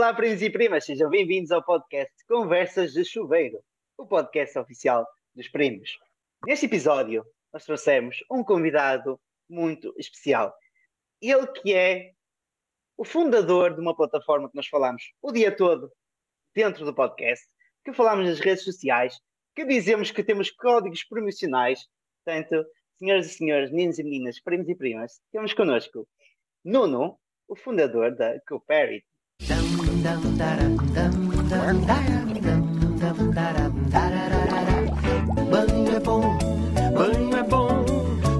Olá, primos e primas, sejam bem-vindos ao podcast Conversas de Chuveiro, o podcast oficial dos primos. Neste episódio, nós trouxemos um convidado muito especial. Ele que é o fundador de uma plataforma que nós falamos o dia todo dentro do podcast, que falamos nas redes sociais, que dizemos que temos códigos promocionais. Portanto, senhoras e senhores, meninos e meninas, primos e primas, temos connosco Nuno, o fundador da Cooperity. Banho é bom, banho é bom,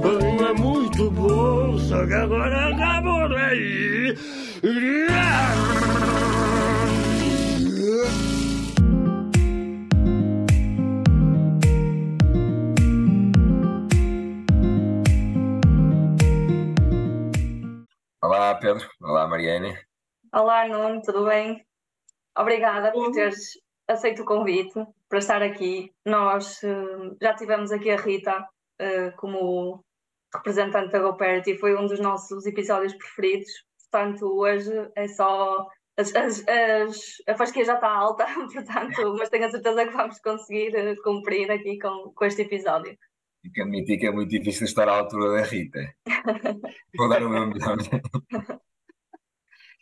banho é muito bom, só que agora acabou daí. Olá, Pedro. Olá, Mariane. Olá, Nuno, tudo bem? Obrigada por teres aceito o convite para estar aqui. Nós eh, já tivemos aqui a Rita eh, como representante da GoParity, foi um dos nossos episódios preferidos. Portanto, hoje é só. As, as, as- a fasquia já está alta, portanto, mas tenho a certeza que vamos conseguir eh, cumprir aqui com, com este episódio. Tenho que admitir que é muito difícil estar à altura da Rita. Vou dar o meu melhor.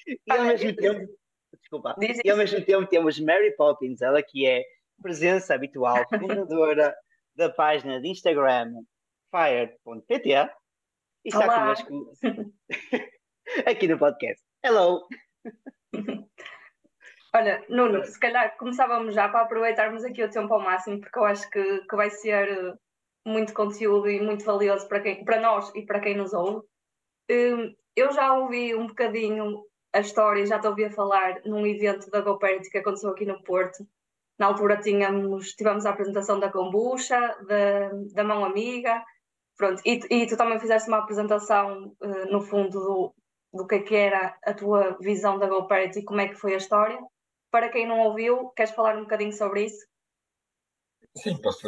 E ao mesmo tempo, desculpa, e ao mesmo tempo temos Mary Poppins, ela que é presença habitual, fundadora da página de Instagram fire.pt e está Olá. connosco aqui no podcast. Hello! Olha, Nuno, se calhar começávamos já para aproveitarmos aqui o tempo ao máximo, porque eu acho que, que vai ser eh, muito conteúdo e muito valioso para, quem, para nós e para quem nos ouve. Hum, Eu já ouvi um bocadinho a história, já te ouvi a falar num evento da GoParity que aconteceu aqui no Porto. Na altura tínhamos, tivemos a apresentação da kombucha, da, da mão amiga, pronto, e, e tu também fizeste uma apresentação, eh, no fundo, do, do que é que era a tua visão da GoParity e como é que foi a história. Para quem não ouviu, queres falar um bocadinho sobre isso? Sim, posso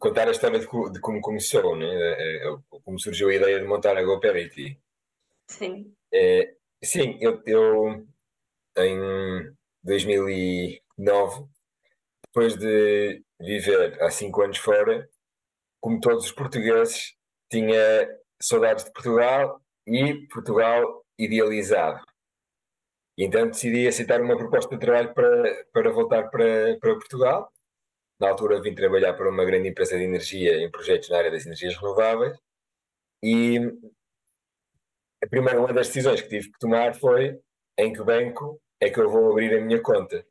contar a história de, de como começou, né? Eh, eh, Como surgiu a ideia de montar a GoParity. Sim, Eh, sim, eu, eu em 2009, depois de viver há cinco anos fora, como todos os portugueses, tinha saudades de Portugal e Portugal idealizado. E então decidi aceitar uma proposta de trabalho para, para voltar para, para Portugal. Na altura vim trabalhar para uma grande empresa de energia em projetos na área das energias renováveis. E a primeira uma das decisões que tive que tomar foi em que banco é que eu vou abrir a minha conta.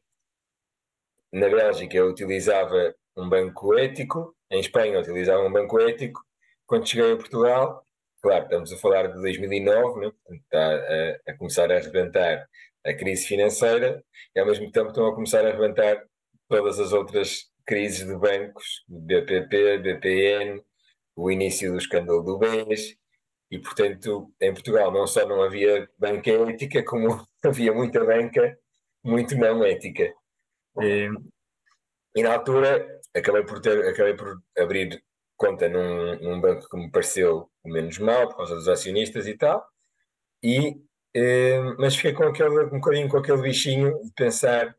Na Bélgica eu utilizava um banco ético, em Espanha eu utilizava um banco ético. Quando cheguei a Portugal, claro, estamos a falar de 2009, né? Está a, a começar a arrebentar a crise financeira e ao mesmo tempo estão a começar a arrebentar todas as outras crises de bancos, BPP, BPN, o início do escândalo do BES, e portanto em Portugal não só não havia banca ética, como havia muita banca muito não ética. E, e na altura acabei por, ter, acabei por abrir conta num, num banco que me pareceu o menos mal, por causa dos acionistas e tal, e, eh, mas fiquei com aquele, um bocadinho com aquele bichinho de pensar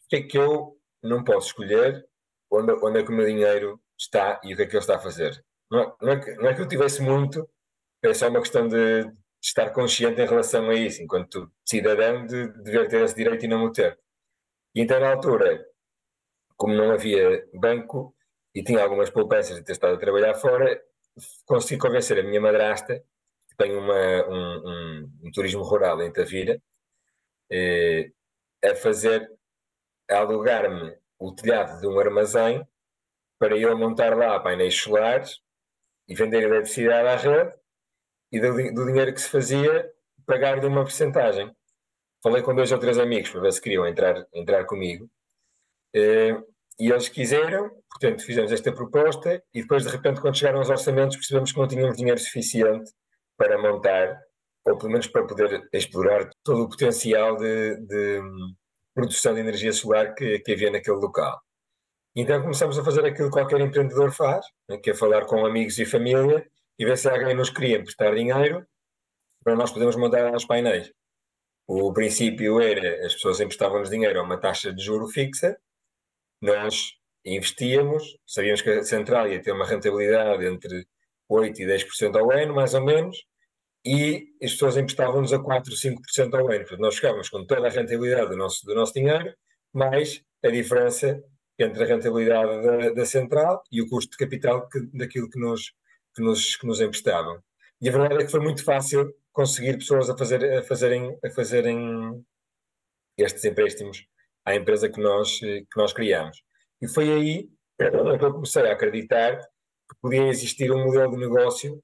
porque é que eu não posso escolher onde, onde é que o meu dinheiro está e o que é que ele está a fazer. Não é, não é, que, não é que eu tivesse muito, é só uma questão de, estar consciente em relação a isso, enquanto cidadão, de dever ter esse direito e não o ter. E então, na altura, como não havia banco e tinha algumas poupanças de ter estado a trabalhar fora, consegui convencer a minha madrasta, que tem uma, um, um, um turismo rural em Tavira, eh, a fazer, a alugar-me o telhado de um armazém para eu montar lá painéis solares e vender eletricidade à rede e do, do dinheiro que se fazia pagar-lhe uma porcentagem. Falei com dois ou três amigos para ver se queriam entrar, entrar comigo eh, e eles quiseram, portanto fizemos esta proposta e depois de repente quando chegaram os orçamentos percebemos que não tínhamos dinheiro suficiente para montar ou pelo menos para poder explorar todo o potencial de, de produção de energia solar que, que havia naquele local. Então começamos a fazer aquilo que qualquer empreendedor faz, né, que é falar com amigos e família e ver se alguém nos queria emprestar dinheiro para nós podermos montar os painéis. O princípio era as pessoas emprestavam-nos dinheiro a uma taxa de juro fixa, nós investíamos, sabíamos que a central ia ter uma rentabilidade entre 8% e 10% ao ano, mais ou menos, e as pessoas emprestavam-nos a 4, 5% ao ano. Portanto, nós ficávamos com toda a rentabilidade do nosso, do nosso dinheiro, mais a diferença entre a rentabilidade da, da central e o custo de capital que, daquilo que nos, que, nos, que nos emprestavam. E a verdade é que foi muito fácil conseguir pessoas a, fazer, a, fazerem, a fazerem estes empréstimos à empresa que nós, que nós criamos. E foi aí que eu comecei a acreditar que podia existir um modelo de negócio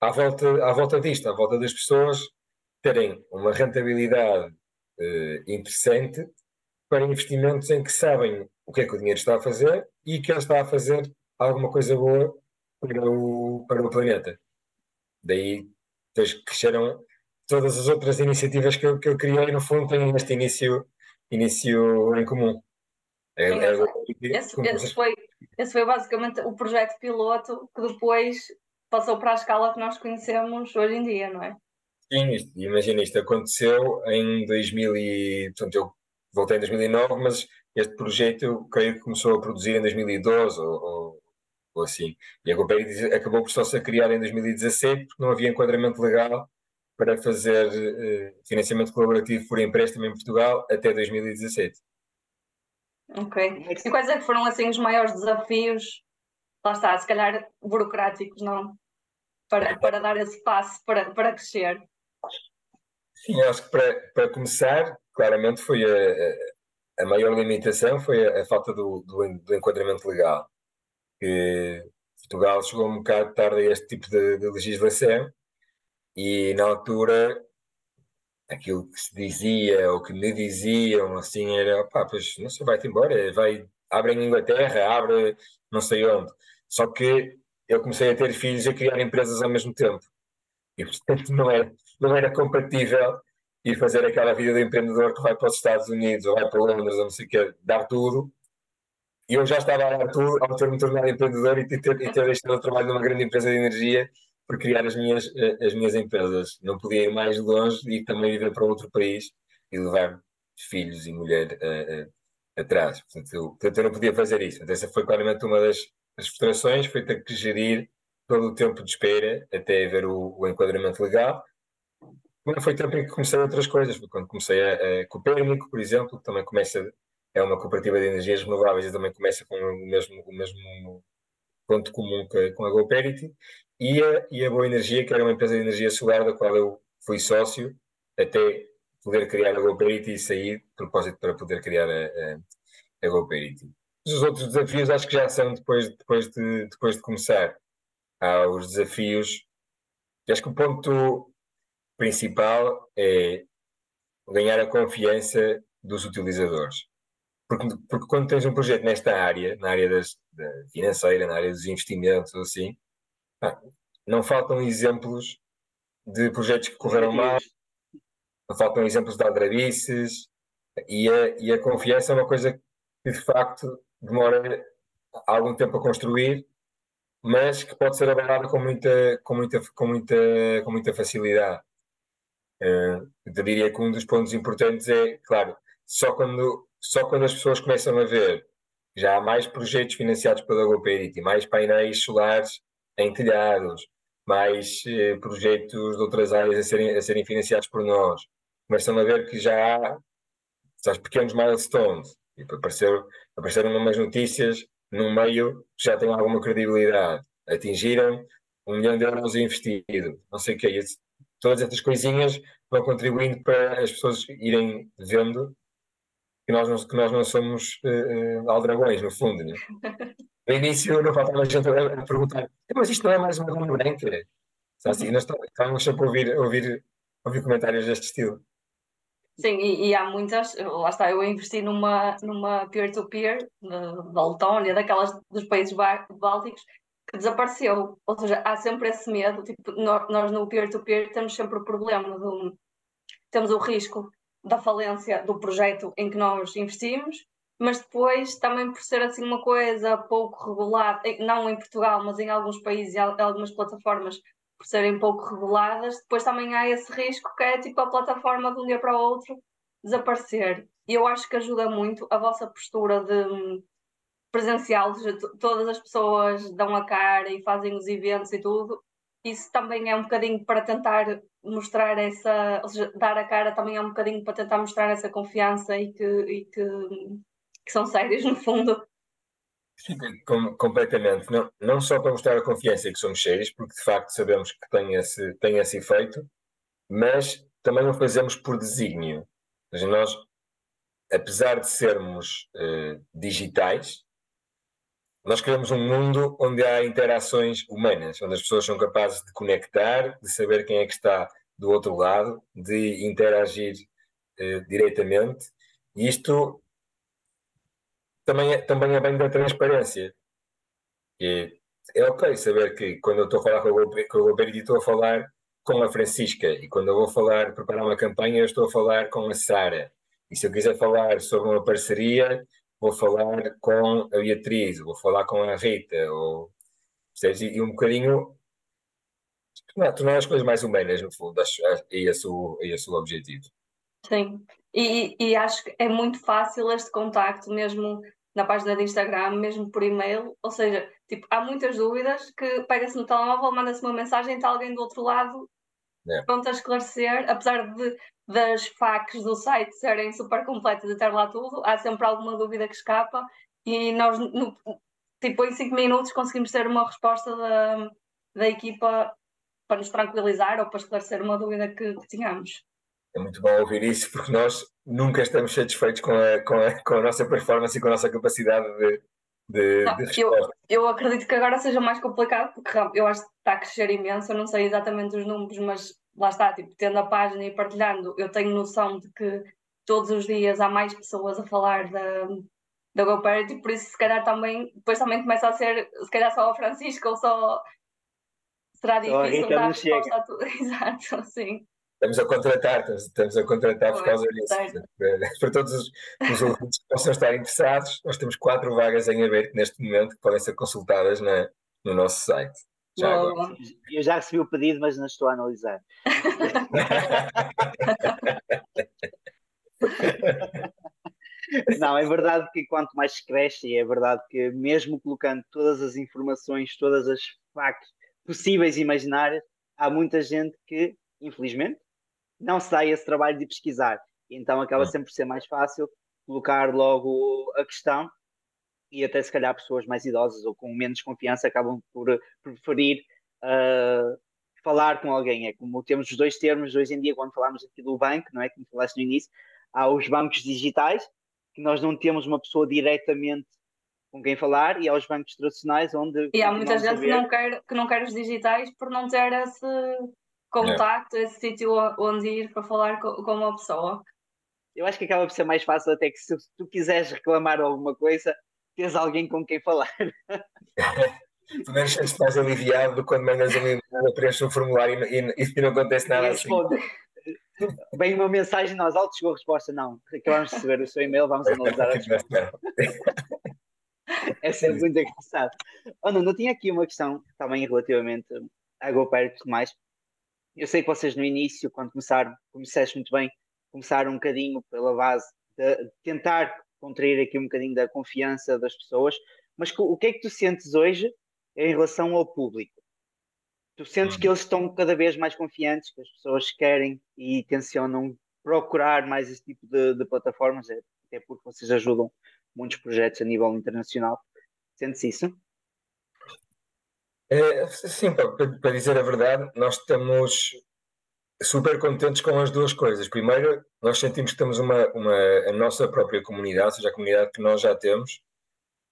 à volta, à volta disto, à volta das pessoas terem uma rentabilidade eh, interessante para investimentos em que sabem o que é que o dinheiro está a fazer e que ele está a fazer alguma coisa boa para o, para o planeta. Daí depois cresceram todas as outras iniciativas que eu, que eu criei, no fundo, têm este início, início em comum. É, é, esse, esse, foi, esse foi basicamente o projeto piloto que depois passou para a escala que nós conhecemos hoje em dia, não é? Sim, imagina, isto aconteceu em 2000 e, portanto, eu voltei em 2009, mas este projeto eu creio que começou a produzir em 2012 ou, ou, ou assim. E a GoPay acabou por só ser criada em 2017 porque não havia enquadramento legal para fazer uh, financiamento colaborativo por empréstimo em Portugal até 2017. Ok. E quais é que foram assim os maiores desafios? Lá está, se calhar burocráticos, não? para, para dar esse passo para, para crescer? Sim, acho que para, para começar, claramente foi a, a maior limitação foi a, a falta do, do, do, enquadramento legal. Que Portugal chegou um bocado tarde a este tipo de, de legislação e na altura aquilo que se dizia ou que me diziam assim era pá, pois não sei, vai-te embora, vai, abre em Inglaterra, abre não sei onde. Só que eu comecei a ter filhos e a criar empresas ao mesmo tempo. E, portanto, não era, não era compatível ir fazer aquela vida de empreendedor que vai para os Estados Unidos ou vai para Londres ou não sei o quê, dar tudo. E eu já estava a tudo ao ter-me tornado empreendedor e ter, e ter deixado o trabalho numa grande empresa de energia por criar as minhas, eh, as minhas empresas. Não podia ir mais longe e também viver para outro país e levar filhos e mulher uh, uh, atrás. Portanto eu, portanto, eu não podia fazer isso. Portanto, essa foi claramente uma das, as frustrações foi ter que gerir todo o tempo de espera até haver o, o enquadramento legal. Mas foi tempo em que comecei outras coisas, quando comecei a, a Copérnico, por exemplo, que também começa, é uma cooperativa de energias renováveis e também começa com o mesmo, o mesmo ponto comum que, com a GoParity, e a, e a Boa Energia, que era uma empresa de energia solar da qual eu fui sócio, até poder criar a GoParity e sair, de propósito para poder criar a, a, a GoParity. Os outros desafios acho que já são depois, depois, de, depois de começar. Há os desafios. Acho que o ponto principal é ganhar a confiança dos utilizadores. Porque, porque quando tens um projeto nesta área, na área das, da financeira, na área dos investimentos, assim, não faltam exemplos de projetos que correram mal, não faltam exemplos de aldrabices, e a, e a confiança é uma coisa que de facto demora algum tempo a construir, mas que pode ser abalada com muita, com muita, com muita, com muita facilidade. Uh, eu diria que um dos pontos importantes é, claro, só quando, só quando as pessoas começam a ver já há mais projetos financiados pela GoParity, mais painéis solares em telhados, mais uh, projetos de outras áreas a serem, a serem financiados por nós, começam a ver que já há sabes, pequenos milestones e apareceram, apareceram umas notícias num meio que já tem alguma credibilidade. Atingiram um milhão de euros investido, não sei o que é. Todas estas coisinhas vão contribuindo para as pessoas irem vendo que nós não, que nós não somos uh, aldragões, no fundo. Né? No início não faltava gente a, a perguntar mas isto não é mais uma dona branca? Assim, nós estávamos sempre a ouvir, a ouvir, a ouvir comentários deste estilo. Sim, e, e, há muitas, lá está, eu investi numa, numa peer-to-peer -peer, da Letónia, daquelas dos países bálticos, que desapareceu. Ou seja, há sempre esse medo, tipo, nós, nós no peer-to-peer -peer temos sempre o problema, do, temos o risco da falência do projeto em que nós investimos, mas depois também por ser assim uma coisa pouco regulada, não em Portugal, mas em alguns países e algumas plataformas por serem pouco reveladas, depois também há esse risco que é tipo a plataforma de um dia para o outro desaparecer. E eu acho que ajuda muito a vossa postura de hum, presencial, todas as pessoas dão a cara e fazem os eventos e tudo. Isso também é um bocadinho para tentar mostrar essa, ou seja, dar a cara também é um bocadinho para tentar mostrar essa confiança e que, e que, que são sérios no fundo. Sim, com, completamente. Não, não só para mostrar a confiança que somos sérios, porque de facto sabemos que tem esse, tem esse efeito, mas também o fazemos por desígnio. Ou seja, nós, apesar de sermos uh, digitais, nós queremos um mundo onde há interações humanas, onde as pessoas são capazes de conectar, de saber quem é que está do outro lado, de interagir uh, diretamente. E isto também é, também é bem da transparência. E é ok saber que quando eu estou a falar com o Roberto estou a falar com a Francisca e quando eu vou falar, preparar uma campanha, eu estou a falar com a Sara. E se eu quiser falar sobre uma parceria, vou falar com a Beatriz, vou falar com a Rita, ou seja, e um bocadinho tornar, tornar as coisas mais humanas, no fundo, acho, é esse o, é esse o objetivo. Sim, e, e acho que é muito fácil este contacto mesmo na página de Instagram, mesmo por e-mail, ou seja, tipo, há muitas dúvidas que pega-se no telemóvel, manda-se uma mensagem e está alguém do outro lado é. pronto a esclarecer, apesar de das facts do site serem super completas e ter lá tudo, há sempre alguma dúvida que escapa e nós, no, tipo, em 5 minutos conseguimos ter uma resposta da, da equipa para nos tranquilizar ou para esclarecer uma dúvida que, que tínhamos. É muito bom ouvir isso, porque nós nunca estamos satisfeitos com a, com a, com a nossa performance e com a nossa capacidade de, de, não, de eu, eu, acredito que agora seja mais complicado, porque eu acho que está a crescer imenso. Eu não sei exatamente os números, mas lá está, tipo, tendo a página e partilhando, eu tenho noção de que todos os dias há mais pessoas a falar da, da GoParity, por isso se calhar também, depois também começa a ser, se calhar só a Francisco ou só será difícil dar resposta a tudo. Exato, sim. Estamos a contratar, estamos a contratar por causa disso. Para todos os, os ouvintes que possam estar interessados, nós temos quatro vagas em aberto neste momento que podem ser consultadas na, no nosso site. Já eu já recebi o pedido, mas não estou a analisar. não, é verdade que quanto mais se cresce, é verdade que mesmo colocando todas as informações, todas as factos possíveis e imaginárias, há muita gente que, infelizmente, não se dá esse trabalho de pesquisar. Então acaba sempre por ser mais fácil colocar logo a questão e até se calhar pessoas mais idosas ou com menos confiança acabam por preferir uh, falar com alguém. É como temos os dois termos hoje em dia quando falamos aqui do banco, não é? Como falaste no início, há os bancos digitais, que nós não temos uma pessoa diretamente com quem falar, e há os bancos tradicionais onde. E há muita gente que não, quer, que não quer os digitais por não ter esse contacto, é. esse sítio onde ir para falar com, com, uma pessoa. Eu acho que acaba por ser mais fácil até que se tu quiseres reclamar alguma coisa, tens alguém com quem falar. Pelo menos estás aliviado quando mandas um e-mail, preenches um formulário e, e, e, não acontece nada assim. Vem uma mensagem, nós alto chegou a resposta, não. Acabamos de receber o seu e-mail, vamos analisar a resposta. é sempre muito engraçado. Oh, não, não tinha aqui uma questão também relativamente a GoPro e tudo mais. Eu sei que vocês no início, quando começaram, como disseste muito bem, começaram um bocadinho pela base de tentar contrair aqui um bocadinho da confiança das pessoas, mas o que é que tu sentes hoje em relação ao público? Tu sentes que hum. eles estão cada vez mais confiantes, que as pessoas querem e tencionam procurar mais esse tipo de, de plataformas, é, até porque vocês ajudam muitos projetos a nível internacional. Sentes isso? É, sim, para, para, dizer a verdade, nós estamos super contentes com as duas coisas. Primeiro, nós sentimos que temos uma, uma, a nossa própria comunidade, ou seja, a comunidade que nós já temos,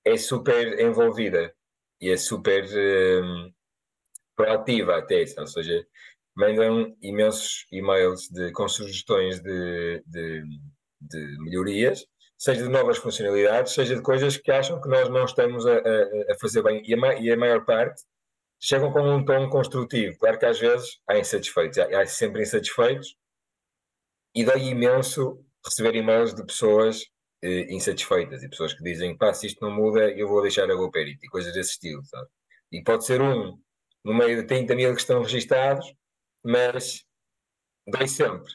é super envolvida e é super um, proativa até, ou seja, mandam imensos e-mails de, com sugestões de, de, de melhorias, seja de novas funcionalidades, seja de coisas que acham que nós não estamos a, a, a fazer bem. E a, e a maior parte chegam com um tom construtivo. Claro que às vezes há insatisfeitos, há, sempre insatisfeitos, e dói imenso receber e-mails de pessoas eh, insatisfeitas e pessoas que dizem: pá, se isto não muda, eu vou deixar a GoPerit e coisas desse estilo, sabe? E pode ser um no meio de 30 mil que estão registados, mas dói sempre.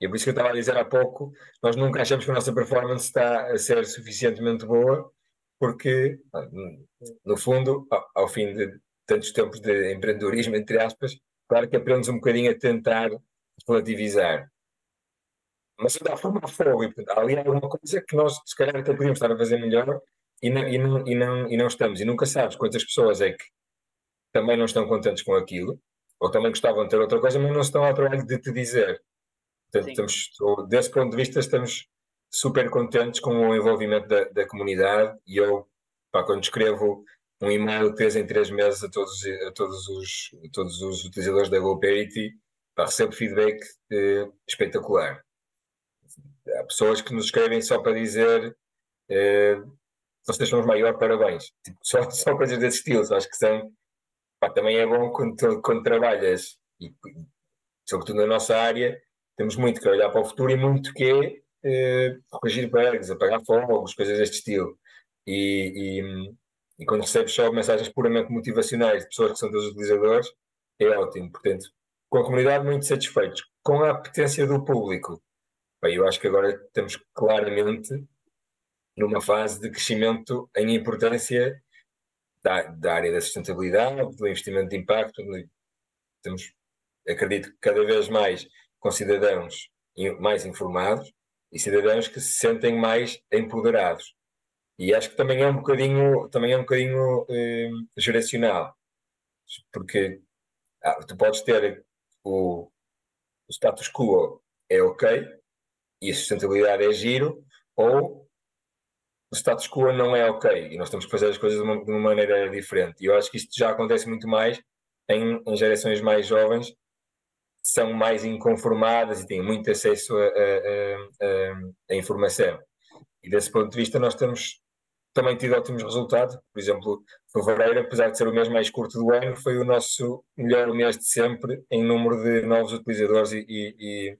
E é por isso que eu estava a dizer há pouco, nós nunca achamos que a nossa performance está a ser suficientemente boa, porque, no fundo, ao fim de tantos tempos de empreendedorismo, entre aspas, claro que aprendes um bocadinho a tentar relativizar. Mas há forma a fogo, e portanto, há ali alguma coisa que nós, se calhar, até podíamos estar a fazer melhor e não, e não, e não, e não estamos. E nunca sabes quantas pessoas é que também não estão contentes com aquilo, ou também gostavam de ter outra coisa, mas não estão ao trabalho de te dizer. Portanto, estamos, desse ponto de vista, estamos super contentes com o envolvimento da, da comunidade e eu, pá, quando escrevo um e-mail três em três meses a todos, a todos, os, a todos os utilizadores da GoParity, pá, recebo feedback eh, espetacular. Há pessoas que nos escrevem só para dizer eh, vocês são os maiores, parabéns. Tipo, só, só coisas desse estilo, acho que são. Pá, também é bom quando, quando trabalhas, e sobretudo na nossa área, temos muito que olhar para o futuro e muito que é eh, bugs, apagar fogos, coisas deste estilo. E, e, e, quando recebes só mensagens puramente motivacionais de pessoas que são teus utilizadores, é ótimo. Portanto, com a comunidade, muito satisfeitos. Com a apetência do público, bem, eu acho que agora estamos claramente numa fase de crescimento em importância da, da área da sustentabilidade, do investimento de impacto. Acredito que cada vez mais com cidadãos mais informados e cidadãos que se sentem mais empoderados. E acho que também é um bocadinho, também é um bocadinho eh, geracional, porque ah, tu podes ter o, o status quo é ok e a sustentabilidade é giro, ou o status quo não é ok e nós temos que fazer as coisas de uma, de uma maneira diferente. E eu acho que isto já acontece muito mais em, em gerações mais jovens são mais inconformadas e têm muito acesso a, a, a, a, informação. E desse ponto de vista, nós temos também tido ótimos resultados. Por exemplo, fevereiro, apesar de ser o mês mais curto do ano, foi o nosso melhor mês de sempre em número de novos utilizadores e, e,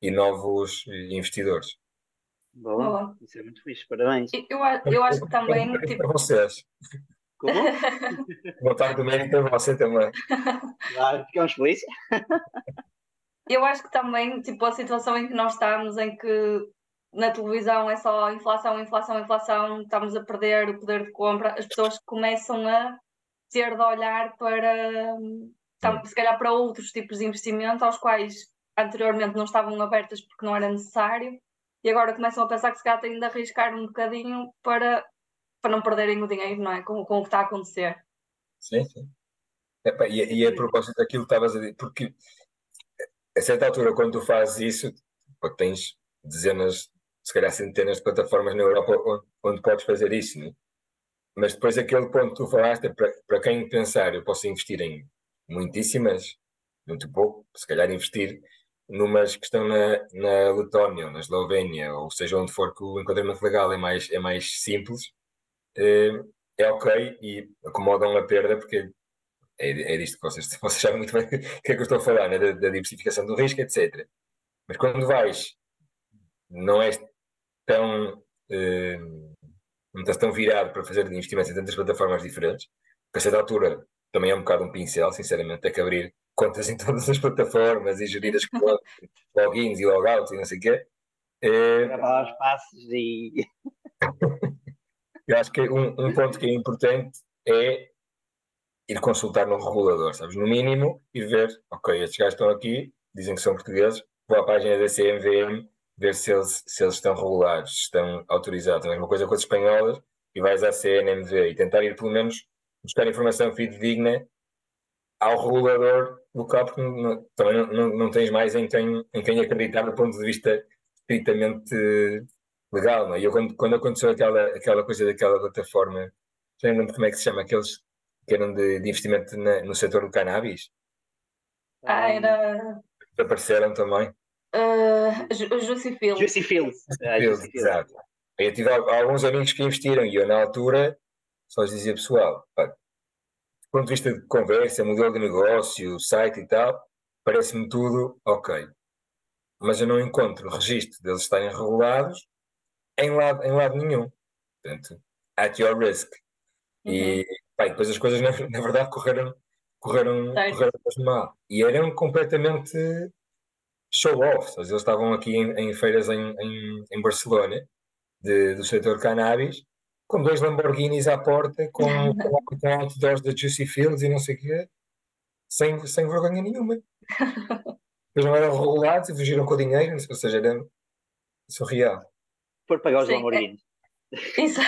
e novos investidores. Boa, isso é muito fixe, parabéns. Eu, eu acho que também. Tipo... Para vocês. Como? Boa tarde, mérito a você também. Claro, ficamos felizes. Eu acho que também, tipo, a situação em que nós estamos, em que na televisão é só inflação, inflação, inflação, estamos a perder o poder de compra, as pessoas começam a ter de olhar para, se calhar, para outros tipos de investimento aos quais anteriormente não estavam abertas porque não era necessário e agora começam a pensar que se calhar têm de arriscar um bocadinho para para não perderem o dinheiro, não é? Com, com o que está a acontecer. Sim, sim. Epa, e, e a propósito daquilo que estavas a dizer, porque a certa altura, quando tu fazes isso, tens dezenas, se calhar centenas de plataformas na Europa onde, onde podes fazer isso, né? mas depois aquele ponto que tu falaste, é para, para quem pensar, eu posso investir em muitíssimas, muito pouco, se calhar investir numas que estão na, na Letónia, ou na Eslovénia, ou seja onde for que o enquadramento legal é mais, é mais simples, eh, é ok e acomodam a perda porque é, é disto que vocês, vocês sabem muito bem o que é que eu estou a falar, né? da, da diversificação do risco, etc. Mas quando vais, não és tão, eh, não estás tão virado para fazer investimentos em tantas plataformas diferentes, porque a certa altura também é um bocado um pincel, sinceramente, é que abrir contas em todas as plataformas e gerir as logins e logouts e não sei o quê. É... Gravar os passos e. Eu acho que um, um ponto que é importante é ir consultar no regulador, sabes? No mínimo, e ver, ok, estes gajos estão aqui, dizem que são portugueses, vou à página da CMVM ver se eles, se eles estão regulados, se estão autorizados. A mesma coisa com as espanholas, e vais à CNMV e tentar ir pelo menos buscar informação fidedigna ao regulador local, porque não, também não, não, não, tens mais em quem, em quem acreditar do ponto de vista estritamente legal, não é? E eu, quando, quando aconteceu aquela, aquela coisa daquela plataforma, já não lembro como é que se chama, aqueles que eram de, de investimento na, no setor do cannabis. Ah, era. Apareceram também. Uh, Juicy. Juicy Fields. exato. Eu tive alguns amigos que investiram e eu, na altura, só lhes dizia pessoal, pá, do ponto de vista de conversa, modelo de negócio, site e tal, parece-me tudo ok. Mas eu não encontro registro deles estarem regulados em lado, em lado nenhum. Portanto, at your risk. Uhum. E pá, depois as coisas, na, na, verdade, correram, correram, Certo. correram mal. E eram completamente show-off. Eles estavam aqui em, em feiras em, em, em Barcelona, de- do setor cannabis, com dois Lamborghinis à porta, com, com, com outdoors da Juicy Fields e não sei o quê, sem, sem vergonha nenhuma. Eles não eram regulados e fugiram com o dinheiro, ou seja, era surreal. Por pagar os é- Lamborghinis. Isso.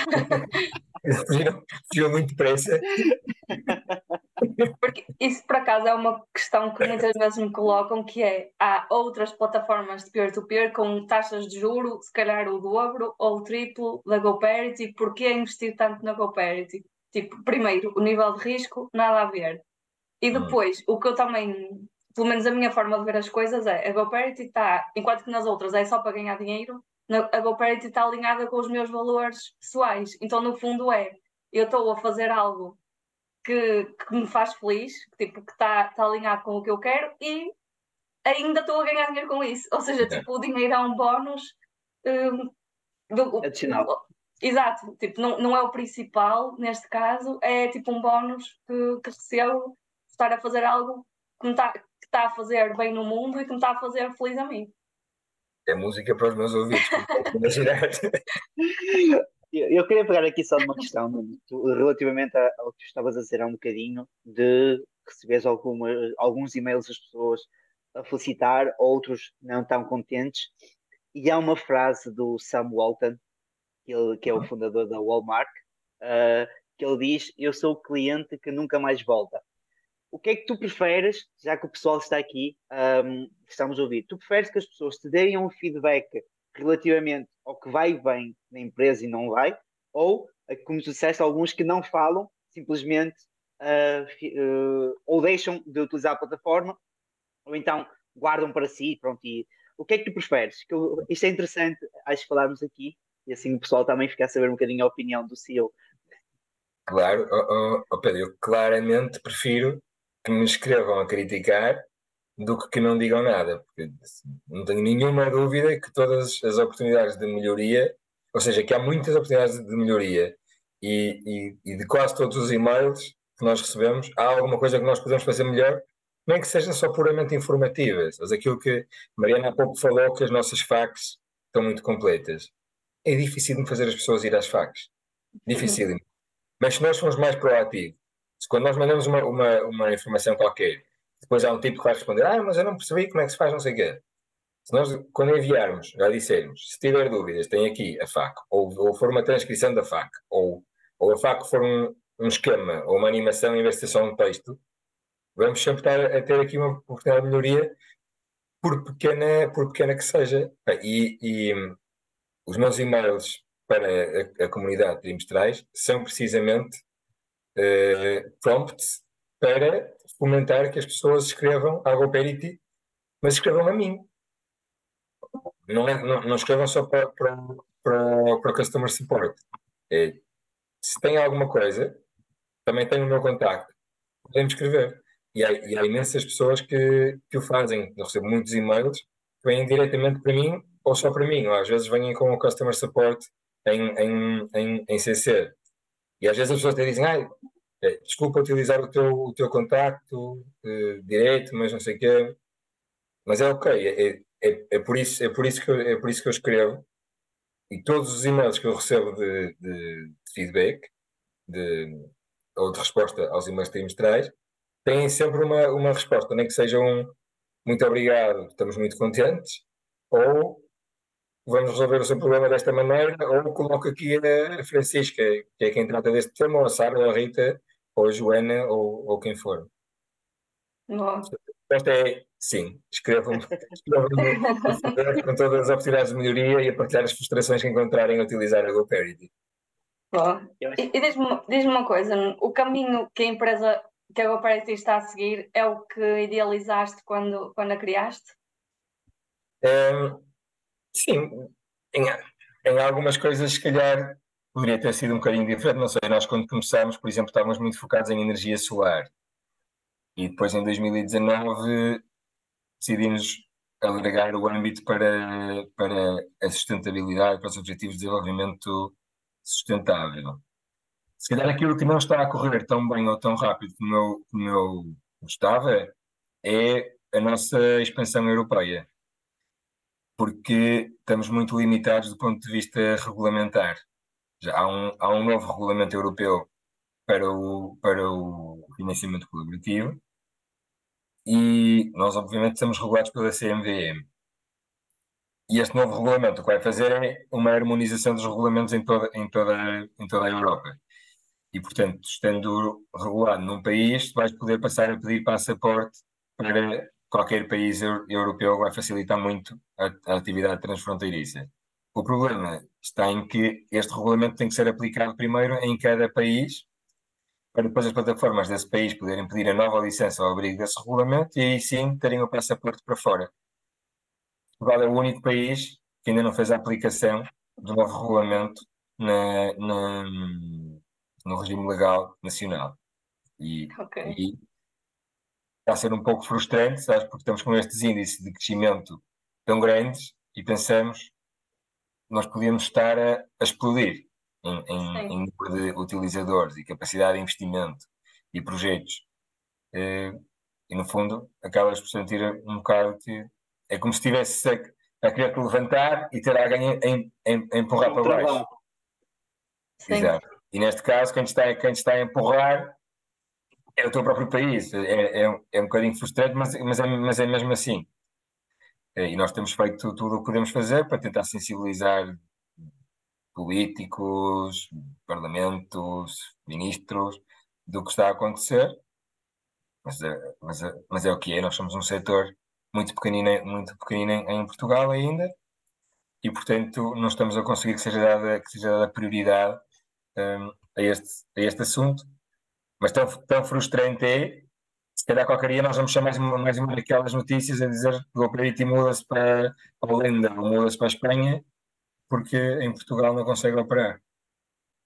Fugiram, fugiram muito depressa. Porque isso, por acaso, é uma questão que muitas vezes me colocam, que é, há outras plataformas de peer-to-peer com taxas de juro, se calhar o dobro ou o triplo da GoParity, porquê investir tanto na GoParity? Tipo, primeiro, o nível de risco, nada a ver. E Hum. depois, o que eu também, pelo menos a minha forma de ver as coisas é, a GoParity está, enquanto que nas outras é só para ganhar dinheiro, a GoParity está alinhada com os meus valores pessoais. Então, no fundo, é, eu estou a fazer algo que, que me faz feliz, que, tipo, que está tá alinhado com o que eu quero e ainda estou a ganhar dinheiro com isso. Ou seja, Ok. tipo, o dinheiro é um bónus hum, do- Adicional. Exato, tipo, não, não é o principal neste caso, é tipo um bónus que, que recebo estar a fazer algo que me está que está a fazer bem no mundo e que me está a fazer feliz a mim. É música para os meus ouvidos, como. Eu, queria pegar aqui só numa questão, relativamente ao que estavas a dizer há um bocadinho, de receberes alguma, alguns e-mails das pessoas a felicitar, outros não tão contentes. E há uma frase do Sam Walton, que, ele, que é o fundador da Walmart, ah, que ele diz: Eu sou o cliente que nunca mais volta. O que é que tu preferes, já que o pessoal está aqui, ahm, estamos a ouvir, tu preferes que as pessoas te deem um feedback relativamente ao que vai vem na empresa e não vai, ou, eh, como tu disseste, alguns que não falam, simplesmente fi- ah, ou deixam de utilizar a plataforma, ou então guardam para si, pronto, e o que é que tu preferes? Que eu- isto é interessante, acho que falarmos aqui, e assim o pessoal também fica a saber um bocadinho a opinião do CEO. Claro, oh, oh, oh, Pedro, eu claramente prefiro que me escrevam a criticar do que que não digam nada, porque não tenho nenhuma dúvida que todas as oportunidades de melhoria, ou seja, que há muitas oportunidades de melhoria e, e, e de quase todos os e-mails que nós recebemos, há alguma coisa que nós podemos fazer melhor, nem que sejam só puramente informativas. Mas aquilo que Mariana há pouco falou, que as nossas facs estão muito completas. É difícil de fazer as pessoas ir às facs. Difícil. Mas se nós formos mais proativos, quando nós mandamos uma, uma, uma informação qualquer, depois há um tipo que vai responder, ah, mas eu não percebi como é que se faz, não sei o quê. Se nós, quando enviarmos, já dissermos, se tiver dúvidas, tem aqui a FAC, ou, ou for uma transcrição da FAC, ou, ou a FAC for um, um esquema, ou uma animação em vez de ser só um texto, vamos sempre estar a ter aqui uma oportunidade de melhoria, por pequena, por pequena que seja. E, e os meus e-mails para a, a comunidade trimestrais são precisamente eh, prompts para fomentar que as pessoas escrevam à GoParity, mas escrevam a mim. Não, é, não, não escrevam só para, para, para, para o Customer Support. É, se tem alguma coisa, também tem o meu contacto. Podemos escrever. E há, e há imensas pessoas que, que o fazem. Eu recebo muitos e-mails que vêm diretamente para mim ou só para mim. Ou às vezes vêm com o Customer Support em, em, em, em CC. E às vezes as pessoas até dizem, ah, desculpa utilizar o teu, o teu contacto eh, direito, mas não sei o quê. Mas é ok, é, é, é, por isso, é, por isso que eu, é por isso que eu escrevo. E todos os e-mails que eu recebo de, de, de feedback de, ou de resposta aos e-mails trimestrais têm sempre uma, uma resposta, nem que seja um muito obrigado, estamos muito contentes, ou vamos resolver o seu problema desta maneira, ou coloco aqui a Francisca, que é quem trata deste tema, ou a Sara, ou a Rita, ou a Joana, ou, ou quem for. Bom, A resposta é sim, escrevam-me escrevam com todas as oportunidades de melhoria e a partilhar as frustrações que encontrarem a utilizar a GoParity. bom. E, e diz-me diz uma coisa, o caminho que a empresa, que a GoParity está a seguir é o que idealizaste quando, quando a criaste? Hum, sim, em, em algumas coisas, se calhar, poderia ter sido um bocadinho diferente. Não sei, nós quando começámos, por exemplo, estávamos muito focados em energia solar. E depois, em 2019, decidimos alargar o âmbito para, para a sustentabilidade, para os Objetivos de Desenvolvimento Sustentável. Se calhar aquilo que não está a correr tão bem ou tão rápido como eu, como eu gostava é a nossa expansão europeia, porque estamos muito limitados do ponto de vista regulamentar. Já há um, há um novo regulamento europeu para o, para o financiamento colaborativo e nós, obviamente, estamos regulados pela CMVM. E este novo regulamento o que vai fazer é uma harmonização dos regulamentos em toda, em toda, em toda a Europa. E, portanto, estando regulado num país, vais poder passar a pedir passaporte para qualquer país europeu, vai facilitar muito a, a atividade transfronteiriça. O problema está em que este regulamento tem que ser aplicado primeiro em cada país, para depois as plataformas desse país poderem pedir a nova licença ao abrigo desse regulamento e aí sim terem o passaporte para fora. Portugal é o único país que ainda não fez a aplicação do novo regulamento na, na, no regime legal nacional. E, Ok. e a ser um pouco frustrante, sabes, porque estamos com estes índices de crescimento tão grandes e pensamos nós podíamos estar a, a explodir em, em, em número de utilizadores e capacidade de investimento e projetos. Eh, e no fundo acabas por sentir um bocado que é como se estivesse a, a querer te levantar e ter alguém a, em- em- a empurrar para baixo. Sim. Exato. E neste caso, quem te está, quem te está a empurrar é o teu próprio país. É, é, é um bocadinho frustrante, mas, mas, é, mas é mesmo assim. Eh, E nós temos feito tudo o que podemos fazer para tentar sensibilizar políticos, parlamentos, ministros do que está a acontecer. Mas é, mas é, mas é o que é. Nós somos um setor muito pequenino, muito pequenino em, Portugal ainda e, portanto, não estamos a conseguir que seja dada, que seja dada prioridade hum, a, este, a este assunto. Mas tão, tão frustrante é, se calhar qualquer dia nós vamos chamar mais uma, mais uma daquelas notícias a dizer que o Operity muda-se para, a Holanda ou muda-se para a Espanha, porque em Portugal não consegue operar.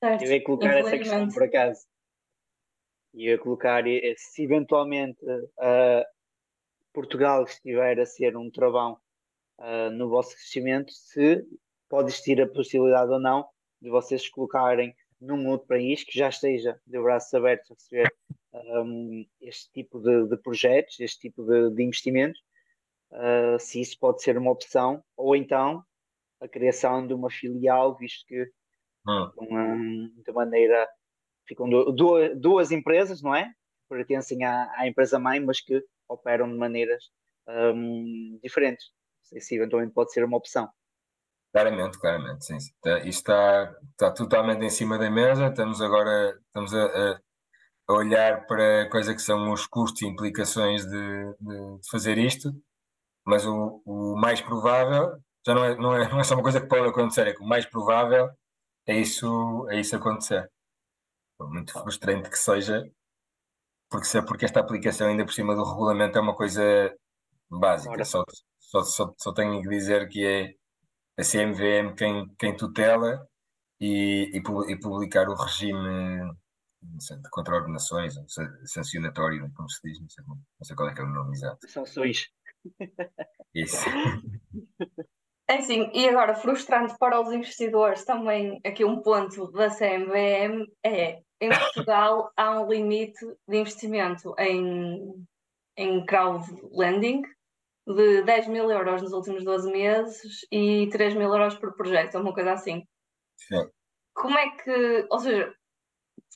Certo. Eu ia colocar essa questão, por acaso. Eu ia colocar, se eventualmente ah, Portugal estiver a ser um travão ah, no vosso crescimento, se pode existir a possibilidade ou não de vocês colocarem num outro país que já esteja de braços abertos a receber ahm, este tipo de, de projetos, este tipo de, de investimentos, ah, se isso pode ser uma opção, ou então a criação de uma filial, visto que uma, de maneira ficam du- du- duas empresas, não é? Pertencem à, à empresa mãe, mas que operam de maneiras hum, diferentes. Se eventualmente pode ser uma opção. Claramente, claramente, sim. sim. Tá- Isto está, está totalmente em cima da mesa. Estamos agora estamos a, a- olhar para coisa que são os custos e implicações de, de- de fazer isto, mas o, o mais provável já não é, não é, não é só uma coisa que pode acontecer, é que o mais provável é isso, é isso acontecer. Muito frustrante que seja, porque, se- porque esta aplicação ainda por cima do regulamento é uma coisa básica. Só, só, só, só tenho que dizer que é a CMVM quem, quem tutela e, e, e publicar o regime sei, de contraordenações, sancionatório, como se diz, não sei, não sei qual é que é o nome exato. Sanções. Isso. É assim, e agora, frustrante para os investidores também, aqui um ponto da CMVM é, em Portugal há um limite de investimento em, em crowdlending de 10 mil euros nos últimos 12 meses e 3 mil euros por projeto, uma coisa assim. Sim. Como é que, ou seja,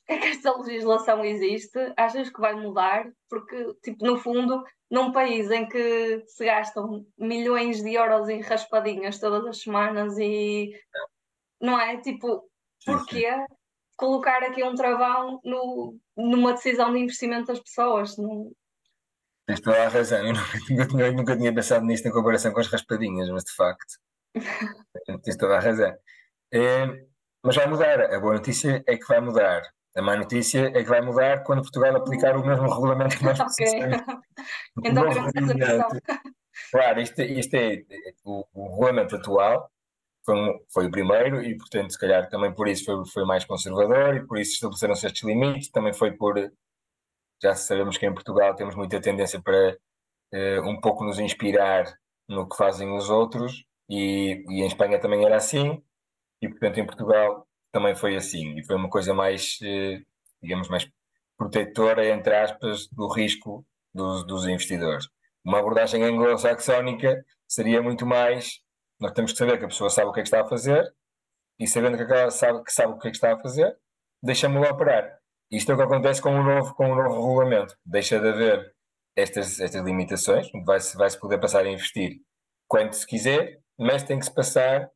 é que esta legislação existe? Achas que vai mudar? Porque, tipo, no fundo, num país em que se gastam milhões de euros em raspadinhas todas as semanas e não é? Tipo, Sim, porquê colocar aqui um travão no, numa decisão de investimento das pessoas? Não- Tens toda a razão. Eu nunca, nunca tinha, nunca tinha pensado nisto em comparação com as raspadinhas, mas de facto, tens toda a razão. É, mas vai mudar. A boa notícia é que vai mudar. A má notícia é que vai mudar quando Portugal aplicar o mesmo regulamento que nós precisamos. O Então Claro, isto, isto é o, o regulamento atual foi, foi o primeiro e, portanto, se calhar também por isso foi, foi mais conservador e por isso estabeleceram-se estes limites. Também foi por. Já sabemos que em Portugal temos muita tendência para eh, um pouco nos inspirar no que fazem os outros e, e em Espanha também era assim e, portanto, em Portugal também foi assim e foi uma coisa mais, eh, digamos, mais protetora, entre aspas, do risco dos, dos investidores. Uma abordagem anglo-saxónica seria muito mais. Nós temos que saber que a pessoa sabe o que é que está a fazer e sabendo que ela sabe, que sabe o que é que está a fazer, deixamos-la operar. Isto é o que acontece com o novo, com o novo regulamento. Deixa de haver estas, estas limitações, vai-se vai -se poder passar a investir quando se quiser, mas tem que se passar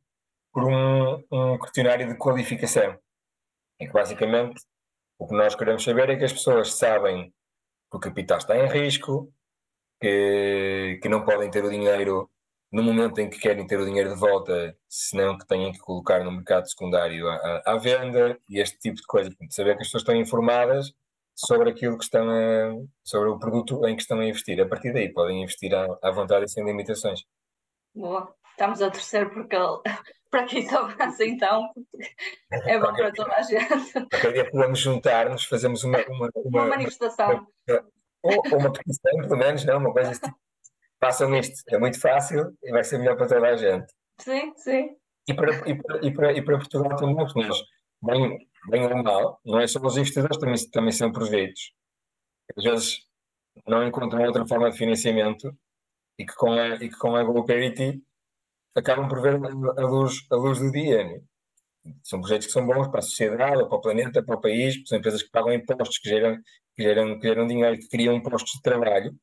por um, um questionário de qualificação. Em que basicamente o que nós queremos saber é que as pessoas sabem que o capital está em risco, que, que não podem ter o dinheiro no momento em que querem ter o dinheiro de volta, senão que tenham que colocar no mercado secundário à, à venda e este tipo de coisa. Saber que as pessoas estão informadas sobre aquilo que estão a, sobre o produto em que estão a investir. A partir daí podem investir à, à vontade e sem limitações. Boa, estamos a terceiro porque ele, para quem soubesse então, é bom para toda a gente. Qualquer dia podemos juntar-nos, fazemos uma, uma, uma, uma manifestação. Uma, ou, ou uma petição, pelo menos, não, uma coisa assim. Façam isto, é muito fácil e vai ser melhor para toda a gente. Sim, sim. E para, e para, e para, e para Portugal também, nós, bem, bem ou mal, não é só os investidores, também, também são proveitos. Às vezes não encontram outra forma de financiamento e que com a, e que com a GoParity acabam por ver a luz, a luz do dia. Né? São projetos que são bons para a sociedade, para o planeta, para o país, são empresas que pagam impostos, que geram, que geram, que geram dinheiro, que criam postos de trabalho.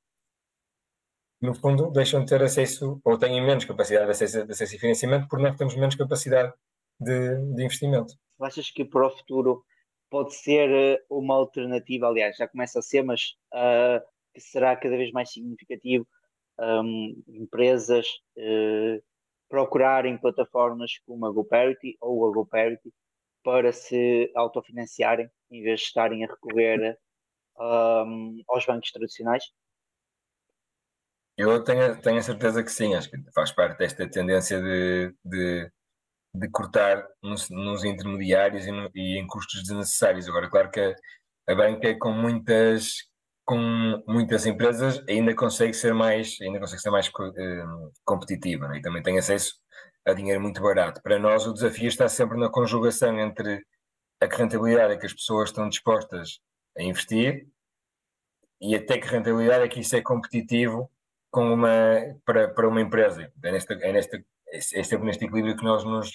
No fundo, deixam de ter acesso, ou têm menos capacidade de acesso, de acesso a financiamento, porque nós temos menos capacidade de, de investimento. Achas que para o futuro pode ser eh, uma alternativa, aliás, já começa a ser, mas uh, que será cada vez mais significativo um, empresas uh, procurarem plataformas como a GoParity ou a GoParity para se autofinanciarem em vez de estarem a recorrer um, aos bancos tradicionais? Eu tenho, tenho a certeza que sim, acho que faz parte desta tendência de, de, de cortar nos, nos intermediários e, no, e, em custos desnecessários. Agora, claro que a, a banca com muitas com muitas empresas ainda consegue ser mais ainda consegue ser mais uh, competitiva né? e também tem acesso a dinheiro muito barato. Para nós o desafio está sempre na conjugação entre a rentabilidade que as pessoas estão dispostas a investir e até que rentabilidade é que isso é competitivo com uma, para, para uma empresa. É, nesta, é, nesta, é sempre neste equilíbrio que nós nos,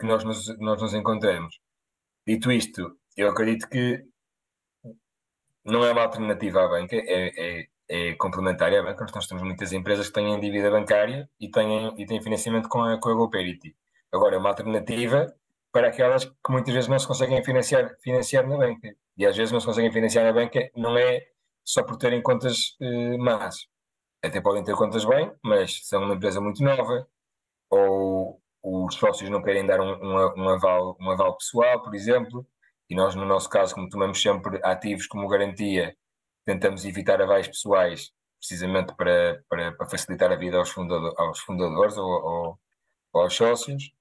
que nós nos, nós nos encontramos. Dito isto, eu acredito que não é uma alternativa à banca, é, é, é complementar à banca. Nós temos muitas empresas que têm dívida bancária e têm, e têm financiamento com a, com a GoParity. Agora, é uma alternativa para aquelas que muitas vezes não se conseguem financiar, financiar na banca. E às vezes não se conseguem financiar na banca, não é só por terem contas eh, más. Até podem ter contas bem, mas são uma empresa muito nova, ou os sócios não querem dar um, um, um, aval, um aval pessoal, por exemplo, e nós, no nosso caso, como tomamos sempre ativos como garantia, tentamos evitar avais pessoais, precisamente para, para, para facilitar a vida aos, fundador, aos fundadores ou, ou, ou aos sócios.